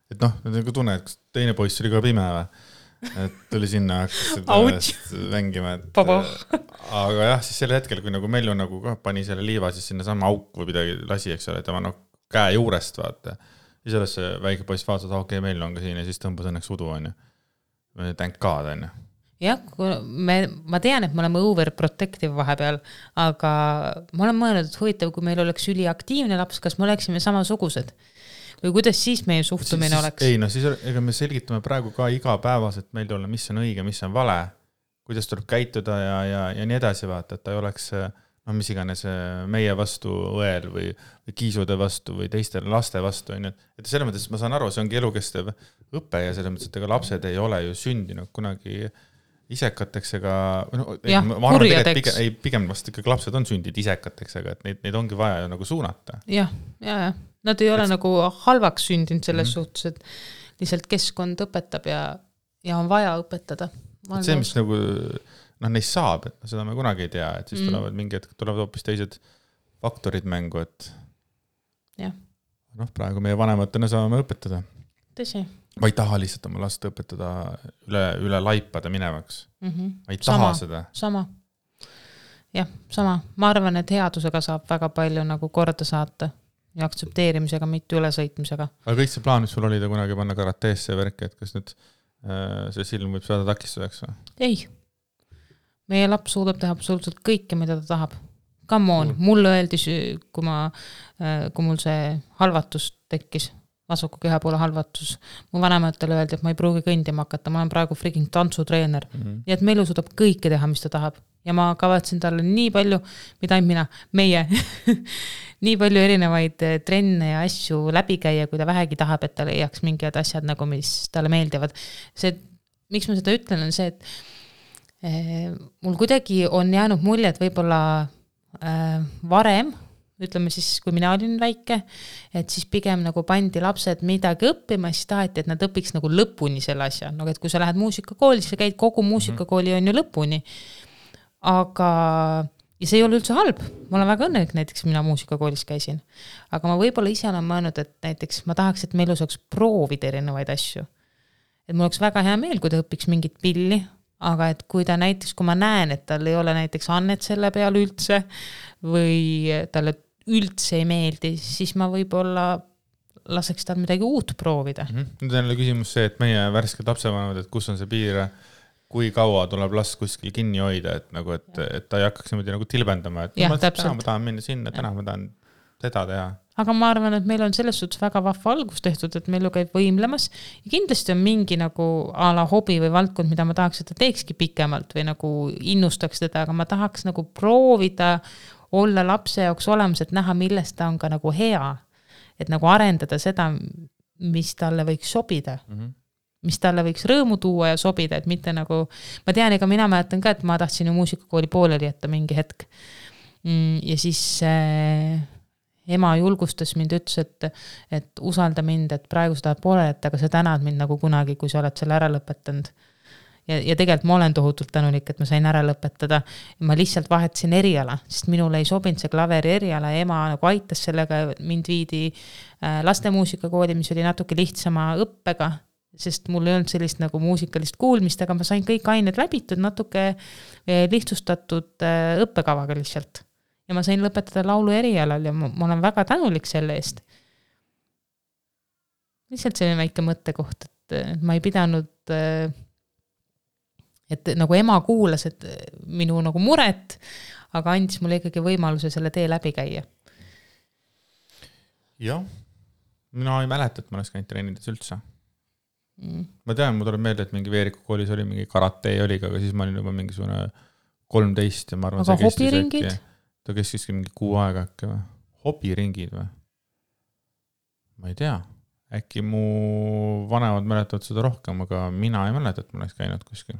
et noh, nagu tunne, et kas teine poiss oli ka pime või? Et tuli sinna, hakkas seda mängima, et Paba. aga jah, siis sel hetkel, kui nagu Mellu nagu ka pani selle liiva siis sinnasamma auku või midagi lasi, eks ole, tema noh käe juurest vaata. siis alles see väike poiss vaatas, et okei okay,, Mellu on ka siin ja siis tõmbas õnneks udu onju. Thank God onju. jah, me, ma tean, et me oleme overprotective vahepeal, aga ma olen mõelnud, et huvitav, kui meil oleks üliaktiivne laps, kas me oleksime samasugused või kuidas siis meie suhtumine siis, oleks? ei no siis, ega me selgitame praegu ka igapäevaselt Meldule, mis on õige, mis on vale, kuidas tuleb käituda ja, ja, ja nii edasi, vaata, et ta ei oleks noh, mis iganes meie vastu õel või, või kiisude vastu või teiste laste vastu, onju. et selles mõttes ma saan aru, see ongi elukestev õpe ja selles mõttes, et ega lapsed ei ole ju sündinud kunagi isekateks ega no, Jah, pigem, ei, pigem vast ikkagi lapsed on sündinud isekateks, aga et neid, neid ongi vaja ju nagu suunata. jah, ja, ja nad ei ole Et- nagu halvaks sündinud selles mm -hmm. suhtes, et lihtsalt keskkond õpetab ja, ja on vaja õpetada. et see, mis nagu noh, neist saab, et seda me kunagi ei tea, et siis Mm. mm. tulevad mingi hetk tulevad hoopis teised faktorid mängu, et. Jah. noh, praegu meie vanematena saame õpetada. tõsi ma ei taha lihtsalt oma last õpetada üle, üle laipade minevaks, mm. -hmm. ma ei Sama. taha seda. sama. jah, sama, ma arvan, et headusega saab väga palju nagu korda saata ja aktsepteerimisega, mitte ülesõitmisega. aga kõik see plaan, mis sul oli ta kunagi panna karateesse värki, et kas nüüd äh, see silm võib saada takistuseks või? ei, meie laps suudab teha absoluutselt kõike, mida ta tahab. Come on Cool., mulle öeldi, kui ma, kui mul see halvatus tekkis, vasaku keha poole halvatus, mu vanematele öeldi, et ma ei pruugi kõndima hakata, ma olen praegu freaking tantsutreener. Mhm. nii et Melu suudab kõike teha, mis ta tahab ja ma kavatsen talle nii palju, mitte ainult mina, meie nii palju erinevaid eh, trenne ja asju läbi käia, kui ta vähegi tahab, et ta leiaks mingid asjad nagu, mis talle meeldivad. see miks ma seda ütlen, on see, et eh, mul kuidagi on jäänud mulje, et võib-olla eh, varem ütleme siis, kui mina olin väike, et siis pigem nagu pandi lapsed midagi õppima, siis taheti, et nad õpiks nagu lõpuni selle asja, no et kui sa lähed muusikakooli, siis sa käid kogu muusikakooli on ju lõpuni. Aga, ja see ei ole üldse halb, ma olen väga õnnelik, näiteks mina muusikakoolis käisin. aga ma võib-olla ise olen mõelnud, et näiteks ma tahaks, et me elus saaks proovida erinevaid asju. et mul oleks väga hea meel, kui ta õpiks mingit pilli, aga et kui ta näiteks, kui ma näen, et tal ei ole näiteks annet selle peale üldse või talle üldse ei meeldi, siis ma võib-olla laseks tal midagi uut proovida mm. -hmm. nüüd on jälle küsimus see, et meie värsked lapsevanemad, et kus on see piir, kui kaua tuleb last kuskil kinni hoida, et nagu, et, et ta ei hakkaks niimoodi nagu tilbendama, et no, ma, täna ma tahan minna sinna, täna ma tahan seda teha. aga ma arvan, et meil on selles suhtes väga vahva algus tehtud, et meil ju käib võimlemas ja kindlasti on mingi nagu a la hobi või valdkond, mida ma tahaks, et ta teekski pikemalt või nagu innustaks teda, aga ma tahaks nagu proovida olla lapse jaoks olemas, et näha, milles ta on ka nagu hea. et nagu arendada seda, mis talle võiks sobida mm. -hmm mis talle võiks rõõmu tuua ja sobida, et mitte nagu, ma tean, ega mina mäletan ka, et ma tahtsin ju muusikakooli pooleli jätta mingi hetk. Mm, ja siis äh, ema julgustas mind, ütles, et, et usalda mind, et praegu sa tahad pooleli jätta, aga sa tänad mind nagu kunagi, kui sa oled selle ära lõpetanud ja, ja tegelikult ma olen tohutult tänulik, et ma sain ära lõpetada. ma lihtsalt vahetasin eriala, sest minule ei sobinud see klaveri eriala ja ema nagu aitas sellega, mind viidi äh, lastemuusikakooli, mis oli natuke lihtsama õppega, sest mul ei olnud sellist nagu muusikalist kuulmist, aga ma sain kõik ained läbitud natuke äh, lihtsustatud äh, õppekavaga lihtsalt. ja ma sain lõpetada laulu erialal ja ma, ma olen väga tänulik selle eest. lihtsalt selline väike mõttekoht, et ma ei pidanud äh, et nagu ema kuulas, et minu nagu muret, aga andis mulle ikkagi võimaluse selle tee läbi käia. jah, mina ei mäleta, et ma oleks käinud treenides üldse mm.. ma tean, mul tuleb meelde, et mingi Veeriku koolis oli mingi karate oli ka, aga siis ma olin juba mingisugune kolmteist ja ma arvan. aga hobiringid? ta kestiski mingi kuu aega äkki või? hobiringid või? ma ei tea, äkki mu vanemad mäletavad seda rohkem, aga mina ei mäleta, et ma oleks käinud kuskil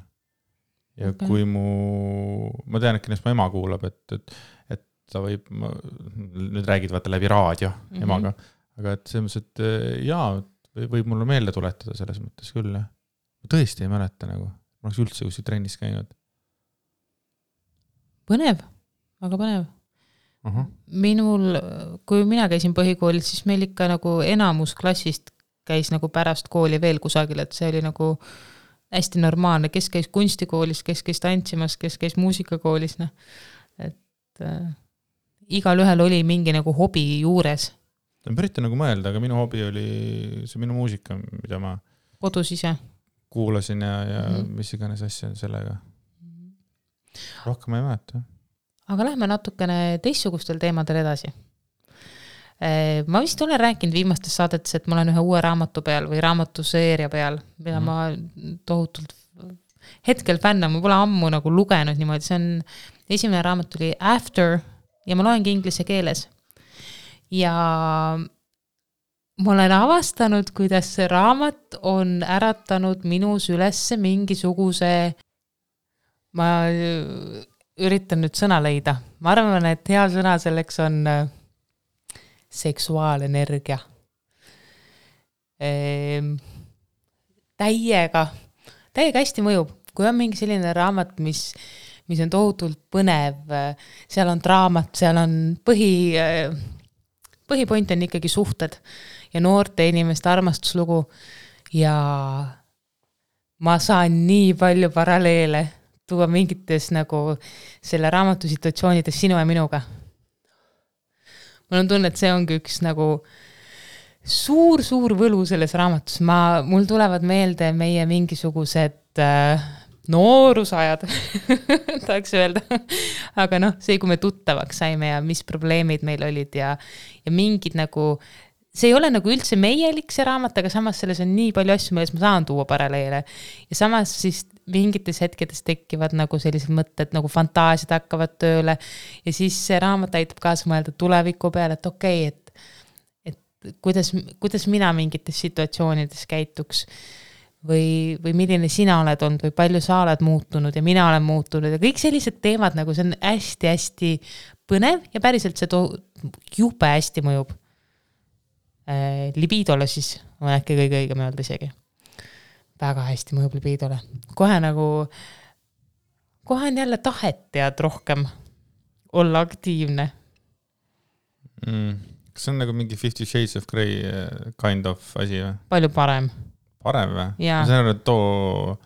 ja okay. kui mu, ma tean, et kindlasti mu ema kuulab, et, et, et ta võib, nüüd räägid vaata läbi raadio mm -hmm. emaga, aga et selles mõttes, et eh, jaa, võib mulle meelde tuletada selles mõttes küll, jah. ma tõesti ei mäleta nagu, ma oleks üldse kuskil trennis käinud. põnev, väga põnev uh. -huh. minul, kui mina käisin põhikoolis, siis meil ikka nagu enamus klassist käis nagu pärast kooli veel kusagil, et see oli nagu hästi normaalne, kes käis kunstikoolis, kes käis tantsimas, kes käis muusikakoolis, noh, et äh, igalühel oli mingi nagu hobi juures. Ma üritan nagu mõelda, aga minu hobi oli see minu muusika, mida ma kodus ise? kuulasin ja, ja mm -hmm. mis iganes asja sellega. rohkem ma ei mäleta. aga lähme natukene teistsugustel teemadel edasi Eh, ma vist olen rääkinud viimastes saadetes, et ma olen ühe uue raamatu peal või raamatuseeria peal, mida mm. ma tohutult hetkel fännan, ma pole ammu nagu lugenud niimoodi, see on, esimene raamat oli After ja ma loengi inglise keeles. Ja ma olen avastanud, kuidas see raamat on äratanud minus ülesse mingisuguse, ma üritan nüüd sõna leida, ma arvan, et hea sõna selleks on seksuaalenergia ehm,. täiega, täiega hästi mõjub, kui on mingi selline raamat, mis, mis on tohutult põnev, seal on draamat, seal on põhi, põhipoint on ikkagi suhted ja noorte inimeste armastuslugu ja ma saan nii palju paralleele tuua mingites nagu selle raamatu situatsioonides sinu ja minuga. mul on tunne, et see ongi üks nagu suur-suur võlu selles raamatus, ma, mul tulevad meelde meie mingisugused äh, noorusajad tahaks öelda aga noh, see, kui me tuttavaks saime ja mis probleemid meil olid ja, ja mingid nagu, see ei ole nagu üldse meielik, see raamat, aga samas selles on nii palju asju, milles ma saan tuua paralleele. ja samas siis mingites hetkedes tekivad nagu sellised mõtted nagu fantaasiad hakkavad tööle ja siis see raamat aitab kaasa mõelda tuleviku peale, et okei okay,, et, et kuidas, kuidas mina mingites situatsioonides käituks. Või, või milline sina oled olnud või palju sa oled muutunud ja mina olen muutunud ja kõik sellised teemad nagu see on hästi-hästi põnev ja päriselt see too jube hästi mõjub äh,. libidole siis on äkki kõige õigem öelda isegi. väga hästi mõjub libidole, kohe nagu, kohe on jälle tahet tead rohkem olla aktiivne mm.. kas see on nagu mingi Fifty Shades of Grey eh, kind of asi või? palju parem. Parem või? Ma saan aru, et too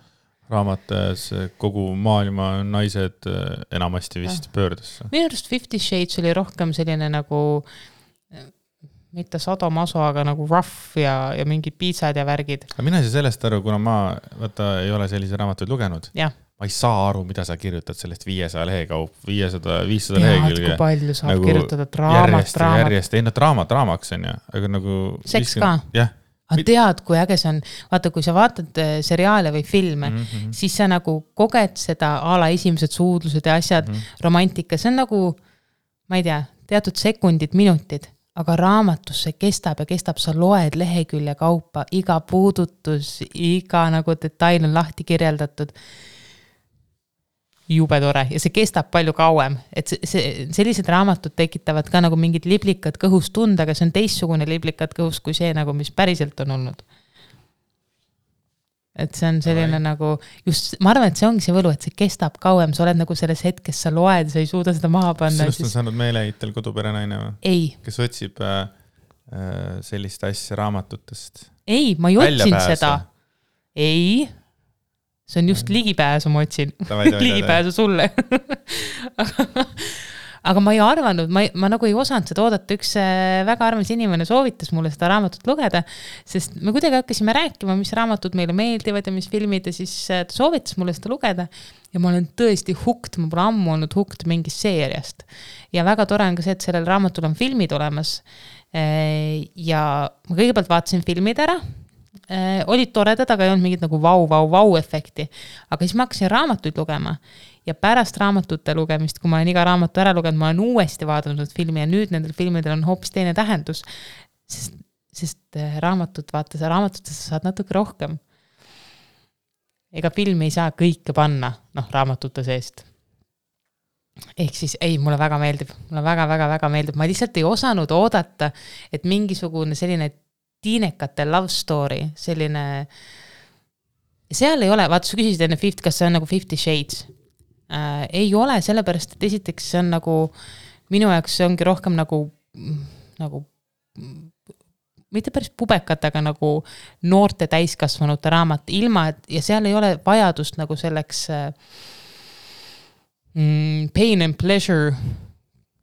raamatus kogu maailma naised eh, enamasti vist pöördesse. minu arust Fifty Shades oli rohkem selline nagu mitte sadomaso, aga nagu rough ja, ja mingid piitsad ja värgid. aga mina ei saa sellest aru, kuna ma, vaata, ei ole selliseid raamatuid lugenud. ma ei saa aru, mida sa kirjutad sellest viiesaja lehe kaup, viiesada, viissada lehekülge. kui palju saab nagu kirjutada draamat, ja draamat. järjest, ei no draama draamaks on ju, aga nagu. Seks ka? jah. Aga tead, kui äge see on, vaata, kui sa vaatad äh, seriaale või filme mm. -hmm. siis sa nagu koged seda a la esimesed suudlused ja asjad mm, -hmm. romantika, see on nagu, ma ei tea, teatud sekundid, minutid, aga raamatus see kestab ja kestab, sa loed lehekülje kaupa, iga puudutus, iga nagu detail on lahti kirjeldatud. Jube tore ja see kestab palju kauem, et see, see, sellised raamatud tekitavad ka nagu mingid liblikad kõhus tunde, aga see on teistsugune liblikad kõhus kui see nagu, mis päriselt on olnud et see on selline Right. nagu just, ma arvan, et see ongi see võlu, et see kestab kauem, sa oled nagu selles hetkes, sa loed, sa ei suuda seda maha panna. sinust on saanud meeleheitel koduperenaine või? ei, kes otsib äh, äh, sellist asja raamatutest. ei, ma ei otsinud seda. ei, see on just ligipääsu, ma otsin. Ligipääsu sulle aga, aga ma ei arvanud, ma, ma nagu ei osanud seda oodata, üks äh, väga armas inimene soovitas mulle seda raamatut lugeda, sest me kuidagi hakkasime rääkima, mis raamatud meile meeldivad ja mis filmid ja siis äh, ta soovitas mulle seda lugeda. ja ma olen tõesti hooked, ma pole ammu olnud hooked mingist seeriast. ja väga tore on ka see, et sellel raamatul on filmid olemas. ja ma kõigepealt vaatasin filmid ära äh, olid toredad, aga ei olnud mingit nagu vau-vau-vau efekti. aga siis ma hakkasin raamatuid lugema ja pärast raamatute lugemist, kui ma olen iga raamatu ära lugenud, ma olen uuesti vaadanud filmi ja nüüd nendel filmidel on hoopis teine tähendus. sest, sest äh, raamatut, vaata sa raamatutesse saad natuke rohkem. ega filmi ei saa kõike panna, noh, raamatute seest ehk siis ei, mulle väga meeldib, mulle väga-väga-väga meeldib, ma lihtsalt ei osanud oodata, et mingisugune selline tiinekate love story, selline. seal ei ole, vaata, sa küsisid enne Fifty, kas see on nagu Fifty Shades äh,. ei ole, sellepärast et esiteks see on nagu minu jaoks see ongi rohkem nagu, nagu mitte päris pubekat, aga nagu noorte täiskasvanute raamat, ilma et ja seal ei ole vajadust nagu selleks äh, mm, pain and pleasure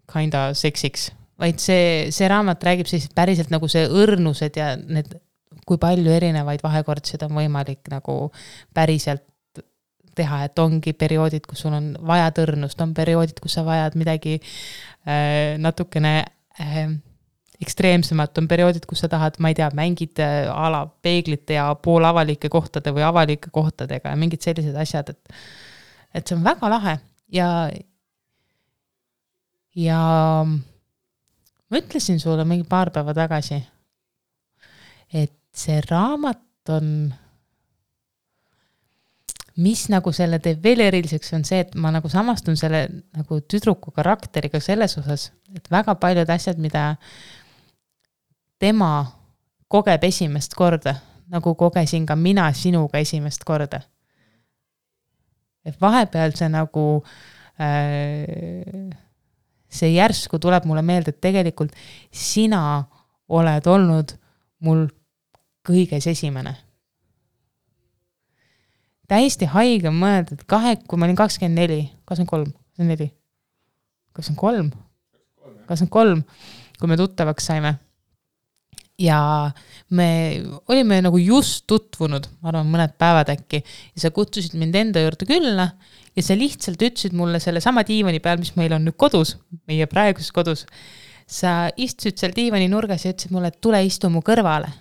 kinda seksiks, vaid see, see raamat räägib siis päriselt nagu see õrnused ja need, kui palju erinevaid vahekordseid on võimalik nagu päriselt teha, et ongi perioodid, kus sul on vaja õrnust, on perioodid, kus sa vajad midagi äh, natukene äh, ekstreemsemat, on perioodid, kus sa tahad, ma ei tea, mängid a la peeglite ja poolavalike kohtade või avalike kohtadega ja mingid sellised asjad, et et see on väga lahe ja, ja ma ütlesin sulle mingi paar päeva tagasi, et see raamat on, mis nagu selle teeb veel eriliseks, on see, et ma nagu samastun selle nagu tüdruku karakteriga selles osas, et väga paljud asjad, mida tema kogeb esimest korda, nagu kogesin ka mina sinuga esimest korda. et vahepeal see nagu äh, see järsku tuleb mulle meelde, et tegelikult sina oled olnud mul kõiges esimene. täiesti haige mõelda, et kahe, kui ma olin kakskümmend neli, kakskümmend kolm, kakskümmend neli, kakskümmend kolm, kakskümmend kolm, kui me tuttavaks saime. ja me olime nagu just tutvunud, ma arvan, mõned päevad äkki, ja sa kutsusid mind enda juurde külla ja sa lihtsalt ütlesid mulle sellesama diivani peal, mis meil on nüüd kodus, meie praeguses kodus. sa istusid seal diivani nurgas ja ütlesid mulle, et tule istu mu kõrvale.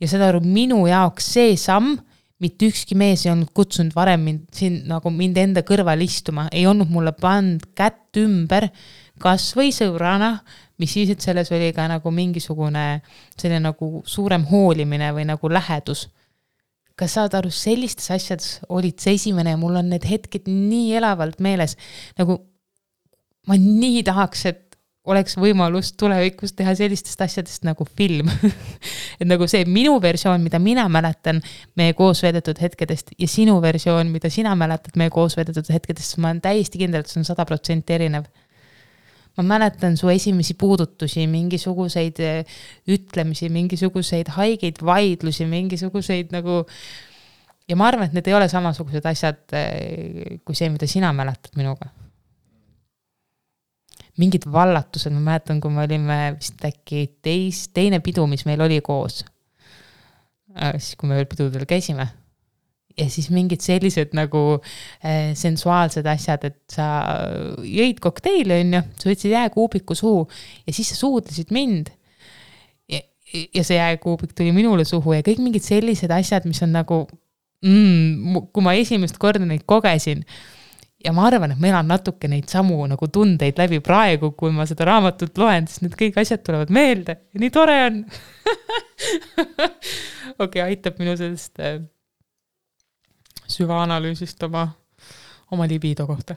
ja saad aru, minu jaoks see samm, mitte ükski mees ei olnud kutsunud varem mind siin nagu mind enda kõrval istuma, ei olnud mulle pannud kätt ümber, kasvõi sõbrana, mis siis, et selles oli ka nagu mingisugune selline nagu suurem hoolimine või nagu lähedus kas saad aru, sellistes asjades olid sa esimene ja mul on need hetked nii elavalt meeles, nagu ma nii tahaks, et oleks võimalus tulevikus teha sellistest asjadest nagu film et nagu see minu versioon, mida mina mäletan meie koos veedetud hetkedest ja sinu versioon, mida sina mäletad meie koos veedetud hetkedest, ma olen täiesti kindel, et see on sada protsenti erinev. Ma mäletan su esimesi puudutusi, mingisuguseid eh, ütlemisi, mingisuguseid haigeid vaidlusi, mingisuguseid nagu ja ma arvan, et need ei ole samasugused asjad eh, kui see, mida sina mäletad minuga mingid vallatused, ma mäletan, kui me olime vist äkki teis, teine pidu, mis meil oli koos. Äh, siis, kui me veel pidudel käisime. Ja siis mingid sellised nagu äh, sensuaalsed asjad, et sa jõid kokteili, on ju, sa võtsid jääkuubiku suhu ja siis sa suudlesid mind. ja, ja see jääkuubik tuli minule suhu ja kõik mingid sellised asjad, mis on nagu mm,, kui ma esimest korda neid kogesin ja ma arvan, et ma elan natuke neid samu nagu tundeid läbi praegu, kui ma seda raamatut loen, sest need kõik asjad tulevad meelde ja nii tore on okei okay,, aitab minu sellest äh, süvaanalüüsist oma, oma libido kohta.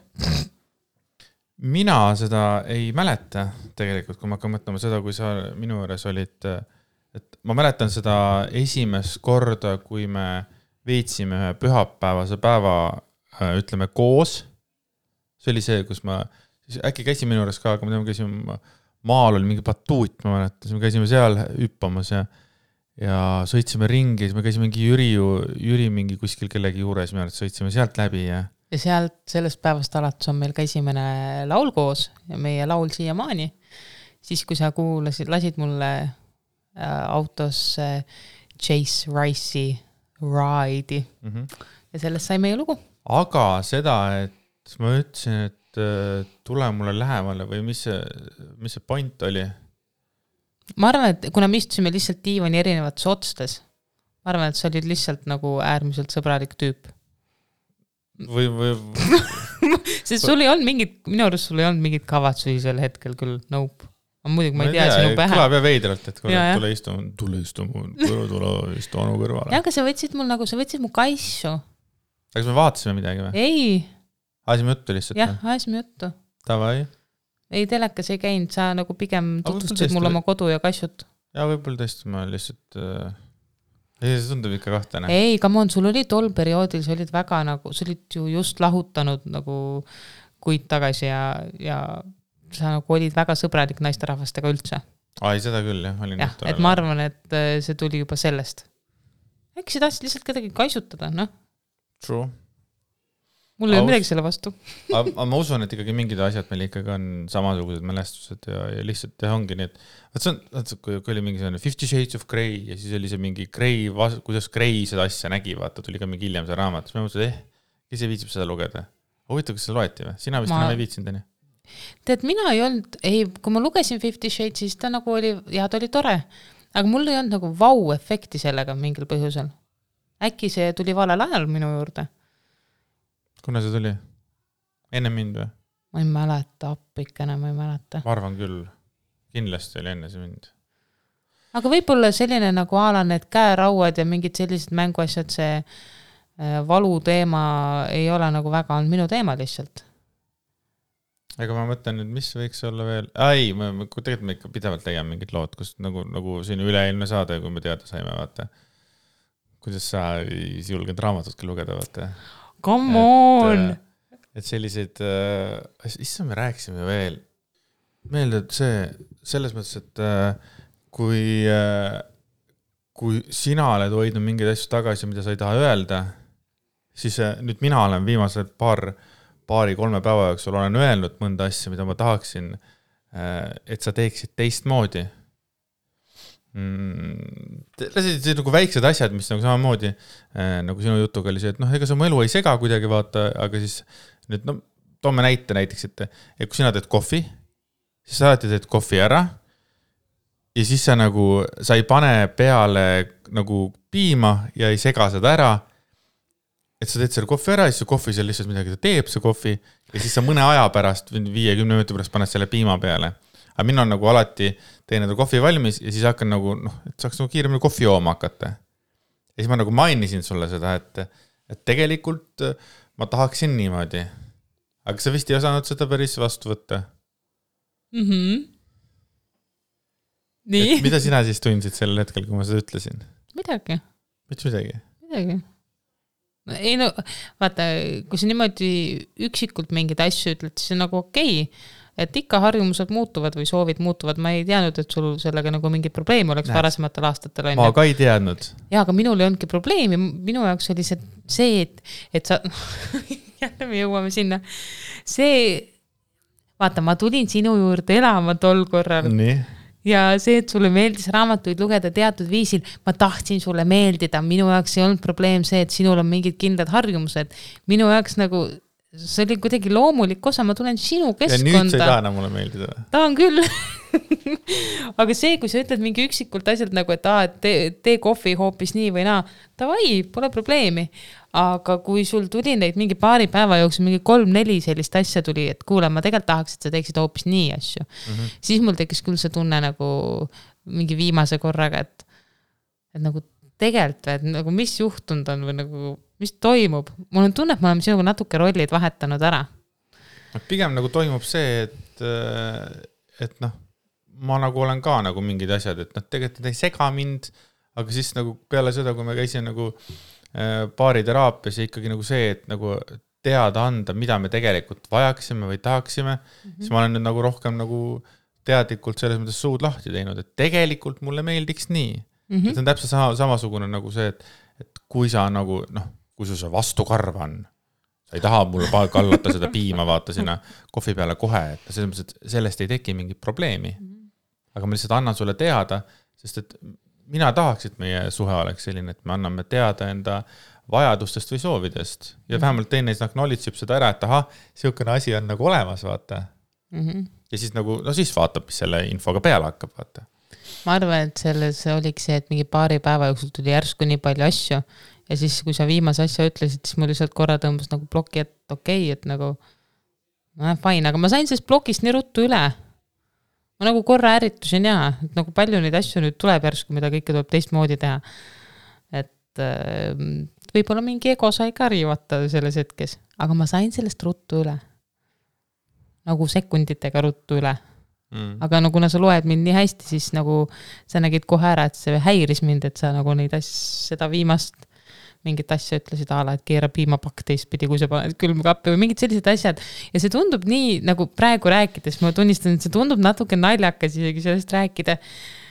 Mina seda ei mäleta tegelikult, kui ma hakkan mõtlema seda, kui sa minu juures olid, et ma mäletan seda esimest korda, kui me veetsime ühe pühapäevase päeva, ütleme koos. See oli see, kus ma, siis äkki käisin minu juures ka, aga me käisime, maal oli mingi batuut, ma mäletan, siis me käisime seal hüppamas ja ja sõitsime ringi, siis me käisime mingi Jüri, Jüri mingi kuskil kellegi juures, minu arvates sõitsime sealt läbi ja. ja sealt, sellest päevast alates on meil ka esimene laul koos ja meie laul siiamaani. siis, kui sa kuulasid, lasid mulle äh, autos äh, Chase Rice'i Ride'i mm -hmm. ja sellest sai meie lugu. aga seda, et ma ütlesin, et äh, tule mulle lähemale või mis see, mis see point oli? Ma arvan, et kuna me istusime lihtsalt diivani erinevates otstes, ma arvan, et sa olid lihtsalt nagu äärmiselt sõbralik tüüp. või, või sest sul ei olnud mingit, minu arust sul ei olnud mingeid kavatsusi sel hetkel küll, nope. ma muidugi, ma ei tea, sinu pähe. kõlab jah veidralt, et kuule, tule istu, tule istu mu, tule istu onu kõrvale. jah, aga sa võtsid mul nagu, sa võtsid mu kaisu. aga kas me vaatasime midagi või? ei ajasime juttu lihtsalt? jah, ajasime juttu. Davai. Ei, telekas ei käinud, sa nagu pigem tutvustasid mulle oma kodu ja kassut. jaa, võib-olla tõesti, ma lihtsalt äh... ei, see tundub ikka kahtlane. ei, come on, sul oli tol perioodil, sa olid väga nagu, sa olid ju just lahutanud nagu kuid tagasi ja, ja sa nagu olid väga sõbralik naisterahvastega üldse. aa, ei seda küll jah, olin. jah, et ma arvan, et äh, see tuli juba sellest. äkki sa tahtsid lihtsalt kedagi kaisutada, noh. True mul ei ole midagi selle vastu aga ma usun, et ikkagi mingid asjad meil ikkagi on samasugused mälestused ja, ja lihtsalt jah, ongi nii, et vot see on, vaata kui, kui oli mingi selline Fifty Shades of Grey ja siis oli see mingi Grey, kuidas Grey seda asja nägi, vaata, tuli ka mingi hiljem see raamat, siis ma mõtlesin, et eh, kes viitsib seda lugeda. huvitav, kas seda loeti või? sina vist ma... enam ei viitsinud, onju? tead, mina ei olnud, ei, kui ma lugesin Fifty Shades, siis ta nagu oli, jaa, ta oli tore, aga mul ei olnud nagu vau-efekti sellega mingil põhjusel. äkki see tuli valel ajal minu juurde kuna see tuli? enne mind või? ma ei mäleta, appikene, ma ei mäleta. ma arvan küll, kindlasti oli enne see mind. aga võib-olla selline nagu a la need käerauad ja mingid sellised mänguasjad, see äh, valuteema ei ole nagu väga olnud minu teema lihtsalt. ega ma mõtlen nüüd, mis võiks olla veel, ei, me, tegelikult me ikka pidevalt leiame mingid lood, kus nagu, nagu siin üle-eelmine saade, kui me teada saime, vaata. kuidas sa ei julgenud raamatutki lugeda, vaata Come on! Äh, et selliseid äh,, issand, me rääkisime veel, meeldib see, selles mõttes, et äh, kui äh,, kui sina oled hoidnud mingeid asju tagasi, mida sa ei taha öelda, siis äh, nüüd mina olen viimased paar, paari-kolme päeva jooksul olen öelnud mõnda asja, mida ma tahaksin äh,, et sa teeksid teistmoodi mm,. sellised nagu väiksed asjad, mis nagu samamoodi äh, nagu sinu jutuga oli see, et noh, ega sa mu elu ei sega kuidagi vaata, aga siis nüüd no toome näite näiteks, et, et kui sina teed kohvi, siis sa alati teed kohvi ära. ja siis sa nagu, sa ei pane peale nagu piima ja ei sega seda ära. et sa teed selle kohvi ära siis see kohvi seal lihtsalt midagi teeb, see kohvi ja siis sa mõne aja pärast, viiekümne minuti pärast paned selle piima peale aga mina nagu alati teen endale kohvi valmis ja siis hakkan nagu noh, et saaks nagu kiiremini kohvi jooma hakata. ja siis ma nagu mainisin sulle seda, et, et tegelikult äh, ma tahaksin niimoodi. aga sa vist ei osanud seda päris vastu võtta mm. -hmm. nii. mida sina siis tundsid sel hetkel, kui ma seda ütlesin? midagi. mitte midagi? midagi ei no vaata, kui sa niimoodi üksikult mingeid asju ütled, siis on nagu okei okay et ikka harjumused muutuvad või soovid muutuvad, ma ei teadnud, et sul sellega nagu mingeid probleeme oleks Näed. varasematel aastatel ma ka ei teadnud. jaa, aga minul ei olnudki probleemi, minu jaoks oli see, see, et, et sa jälle me jõuame sinna, see, vaata, ma tulin sinu juurde elama tol korral. ja see, et sulle meeldis raamatuid lugeda teatud viisil, ma tahtsin sulle meeldida, minu jaoks ei olnud probleem see, et sinul on mingid kindlad harjumused. minu jaoks nagu see oli kuidagi loomulik osa, ma tulen sinu keskkonda. ja nüüd sa ei taha enam mulle meeldida või? tahan küll aga see, kui sa ütled mingi üksikult asjalt nagu, et aa, et tee, tee kohvi hoopis nii või naa, davai, pole probleemi. aga kui sul tuli neid mingi paari päeva jooksul mingi kolm-neli sellist asja tuli, et kuule, ma tegelikult tahaks, et sa teeksid hoopis nii asju mm, -hmm. siis mul tekkis küll see tunne nagu mingi viimase korraga, et, et nagu tegelikult või, et nagu mis juhtunud on või nagu mis toimub? mul on tunne, et me oleme sinuga natuke rollid vahetanud ära. pigem nagu toimub see, et, et noh, ma nagu olen ka nagu mingid asjad, et noh, tegelikult ei sega mind, aga siis nagu peale seda, kui me käisime nagu äh, baariteraapias ja ikkagi nagu see, et nagu teada anda, mida me tegelikult vajaksime või tahaksime mm, -hmm. siis ma olen nüüd nagu rohkem nagu teadlikult selles mõttes suud lahti teinud, et tegelikult mulle meeldiks nii mm. -hmm. et see on täpselt sama, samasugune nagu see, et, et kui sa nagu noh kui sul see vastukarv on, sa ei taha mulle kallata seda piima, vaata sinna kohvi peale kohe, et selles mõttes, et sellest ei teki mingit probleemi. aga ma lihtsalt annan sulle teada, sest et mina tahaks, et meie suhe oleks selline, et me anname teada enda vajadustest või soovidest ja vähemalt teine siis acknowledge ib seda ära, et ahah, niisugune asi on nagu olemas, vaata mm. -hmm. ja siis nagu, no siis vaatab, mis selle infoga peale hakkab, vaata. ma arvan, et selles oligi see, et mingi paari päeva jooksul tuli järsku nii palju asju ja siis, kui sa viimase asja ütlesid, siis mul lihtsalt korra tõmbas nagu ploki, et okei okay,, et nagu nojah, fine, aga ma sain sellest plokist nii ruttu üle. ma nagu korra ärritusin ja, et nagu palju neid asju nüüd tuleb järsku, mida kõike tuleb teistmoodi teha. et äh, võib-olla mingi ego sai ka riivata selles hetkes, aga ma sain sellest ruttu üle. nagu sekunditega ruttu üle mm.. aga no kuna sa loed mind nii hästi, siis nagu sa nägid kohe ära, et see häiris mind, et sa nagu neid asju, seda viimast mingit asja ütlesid a la, et keera piimapakk teistpidi, kui sa paned külmkappi või mingid sellised asjad. ja see tundub nii nagu praegu rääkides, ma tunnistan, et see tundub natuke naljakas isegi sellest rääkida.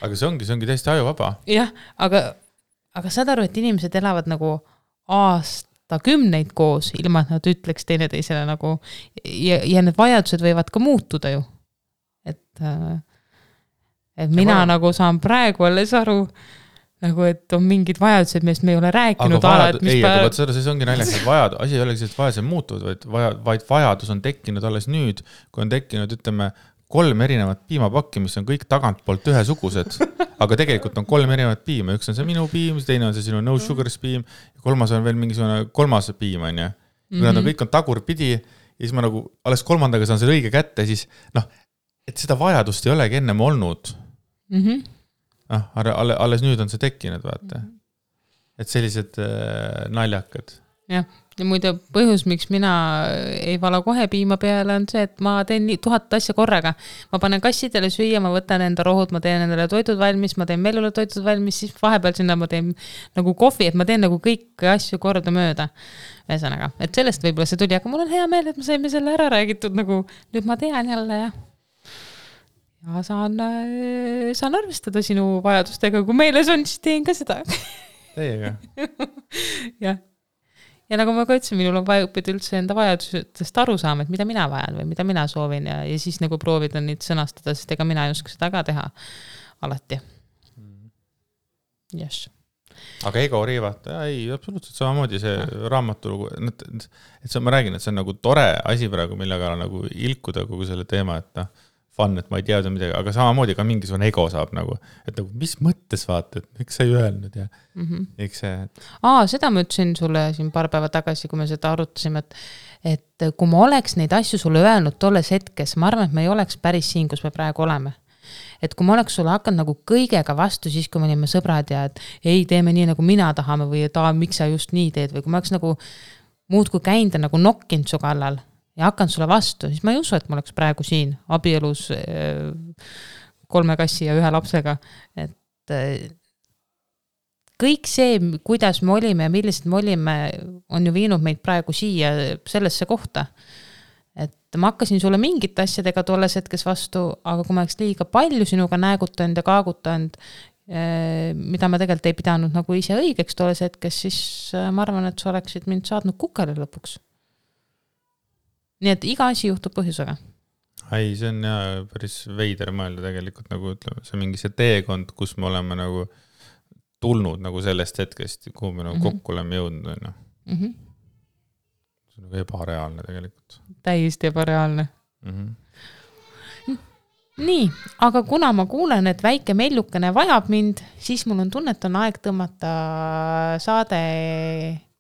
aga see ongi, see ongi täiesti ajuvaba. jah, aga, aga saad aru, et inimesed elavad nagu aastakümneid koos, ilma et nad ütleks teineteisele nagu ja, ja need vajadused võivad ka muutuda ju. et, äh, et mina ja, nagu saan praegu alles aru nagu, et on mingid vajadused, millest me ei ole rääkinud. Ei, aga vot seda, siis ongi naljakas, et vajad-, asi ei olegi selles, et vajadused muutuvad, vaid vaja, vaid vajadus on tekkinud alles nüüd, kui on tekkinud, ütleme, kolm erinevat piimapakki, mis on kõik tagantpoolt ühesugused, aga tegelikult on kolm erinevat piima, üks on see minu piim, teine on see sinu no sugar's piim, kolmas on veel mingisugune kolmas piim, on ju. kui nad on, mhm. kõik on tagurpidi ja siis ma nagu alles kolmandaga saan selle õige kätte, siis noh, et seda vajadust ei olegi ennem olnud mm. -hmm noh, alles, alles nüüd on see tekkinud, vaata mm. -hmm. et sellised äh, naljakad. jah, ja muide põhjus, miks mina ei vala kohe piima peale, on see, et ma teen nii tuhat asja korraga. ma panen kassidele süüa, ma võtan enda rohud, ma teen endale toidud valmis, ma teen Mellule toidud valmis, siis vahepeal sinna ma teen nagu kohvi, et ma teen nagu kõiki asju kordamööda. ühesõnaga, et sellest võib-olla see tuli, aga mul on hea meel, et me saime selle ära räägitud, nagu nüüd ma tean jälle jah ja saan, äh, saan arvestada sinu vajadustega, kui meeles on, siis teen ka seda. Teiega jah. ja nagu ma ka ütlesin, minul on vaja õppida üldse enda vajadustest aru saama, et mida mina vajan või mida mina soovin ja, ja siis nagu proovida neid sõnastada, sest ega mina ei oska seda ka teha alati. jess aga ego riivata, ei, absoluutselt samamoodi see raamatulugu, et, et see, ma räägin, et see on nagu tore asi praegu, millega nagu ilkuda kogu selle teema, et noh fun, et ma ei teadnud midagi, aga samamoodi ka mingisugune ego saab nagu, et nagu mis mõttes vaata, et miks sa ei öelnud ja mm -hmm. eks see et.... aa, seda ma ütlesin sulle siin paar päeva tagasi, kui me seda arutasime, et, et kui ma oleks neid asju sulle öelnud tolles hetkes, ma arvan, et me ei oleks päris siin, kus me praegu oleme. et kui ma oleks sulle hakanud nagu kõigega vastu, siis kui me olime sõbrad ja et ei, teeme nii, nagu mina tahame või et aa, miks sa just nii teed või kui ma oleks nagu muudkui käinud ja nagu nokkinud su kallal ja hakanud sulle vastu, siis ma ei usu, et ma oleks praegu siin abielus äh, kolme kassi ja ühe lapsega, et äh, kõik see, kuidas me olime ja millised me olime, on ju viinud meid praegu siia, sellesse kohta. et ma hakkasin sulle mingite asjadega tolles hetkes vastu, aga kui ma oleks liiga palju sinuga näägutanud ja kaagutanud, äh, mida ma tegelikult ei pidanud nagu ise õigeks tolles hetkes, siis ma arvan, et sa oleksid mind saatnud kukele lõpuks nii et iga asi juhtub põhjusega. ei, see on jaa päris veider mõelda tegelikult nagu ütleme, see mingi see teekond, kus me oleme nagu tulnud nagu sellest hetkest, kuhu me nagu mm -hmm. kokku oleme jõudnud, on ju. Mhm. see on nagu ebareaalne tegelikult. täiesti ebareaalne mm. -hmm nii, aga kuna ma kuulen, et väike mellukene vajab mind, siis mul on tunne, et on aeg tõmmata saade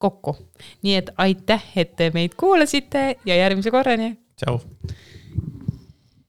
kokku. nii et aitäh, et te meid kuulasite ja järgmise korrani. tšau.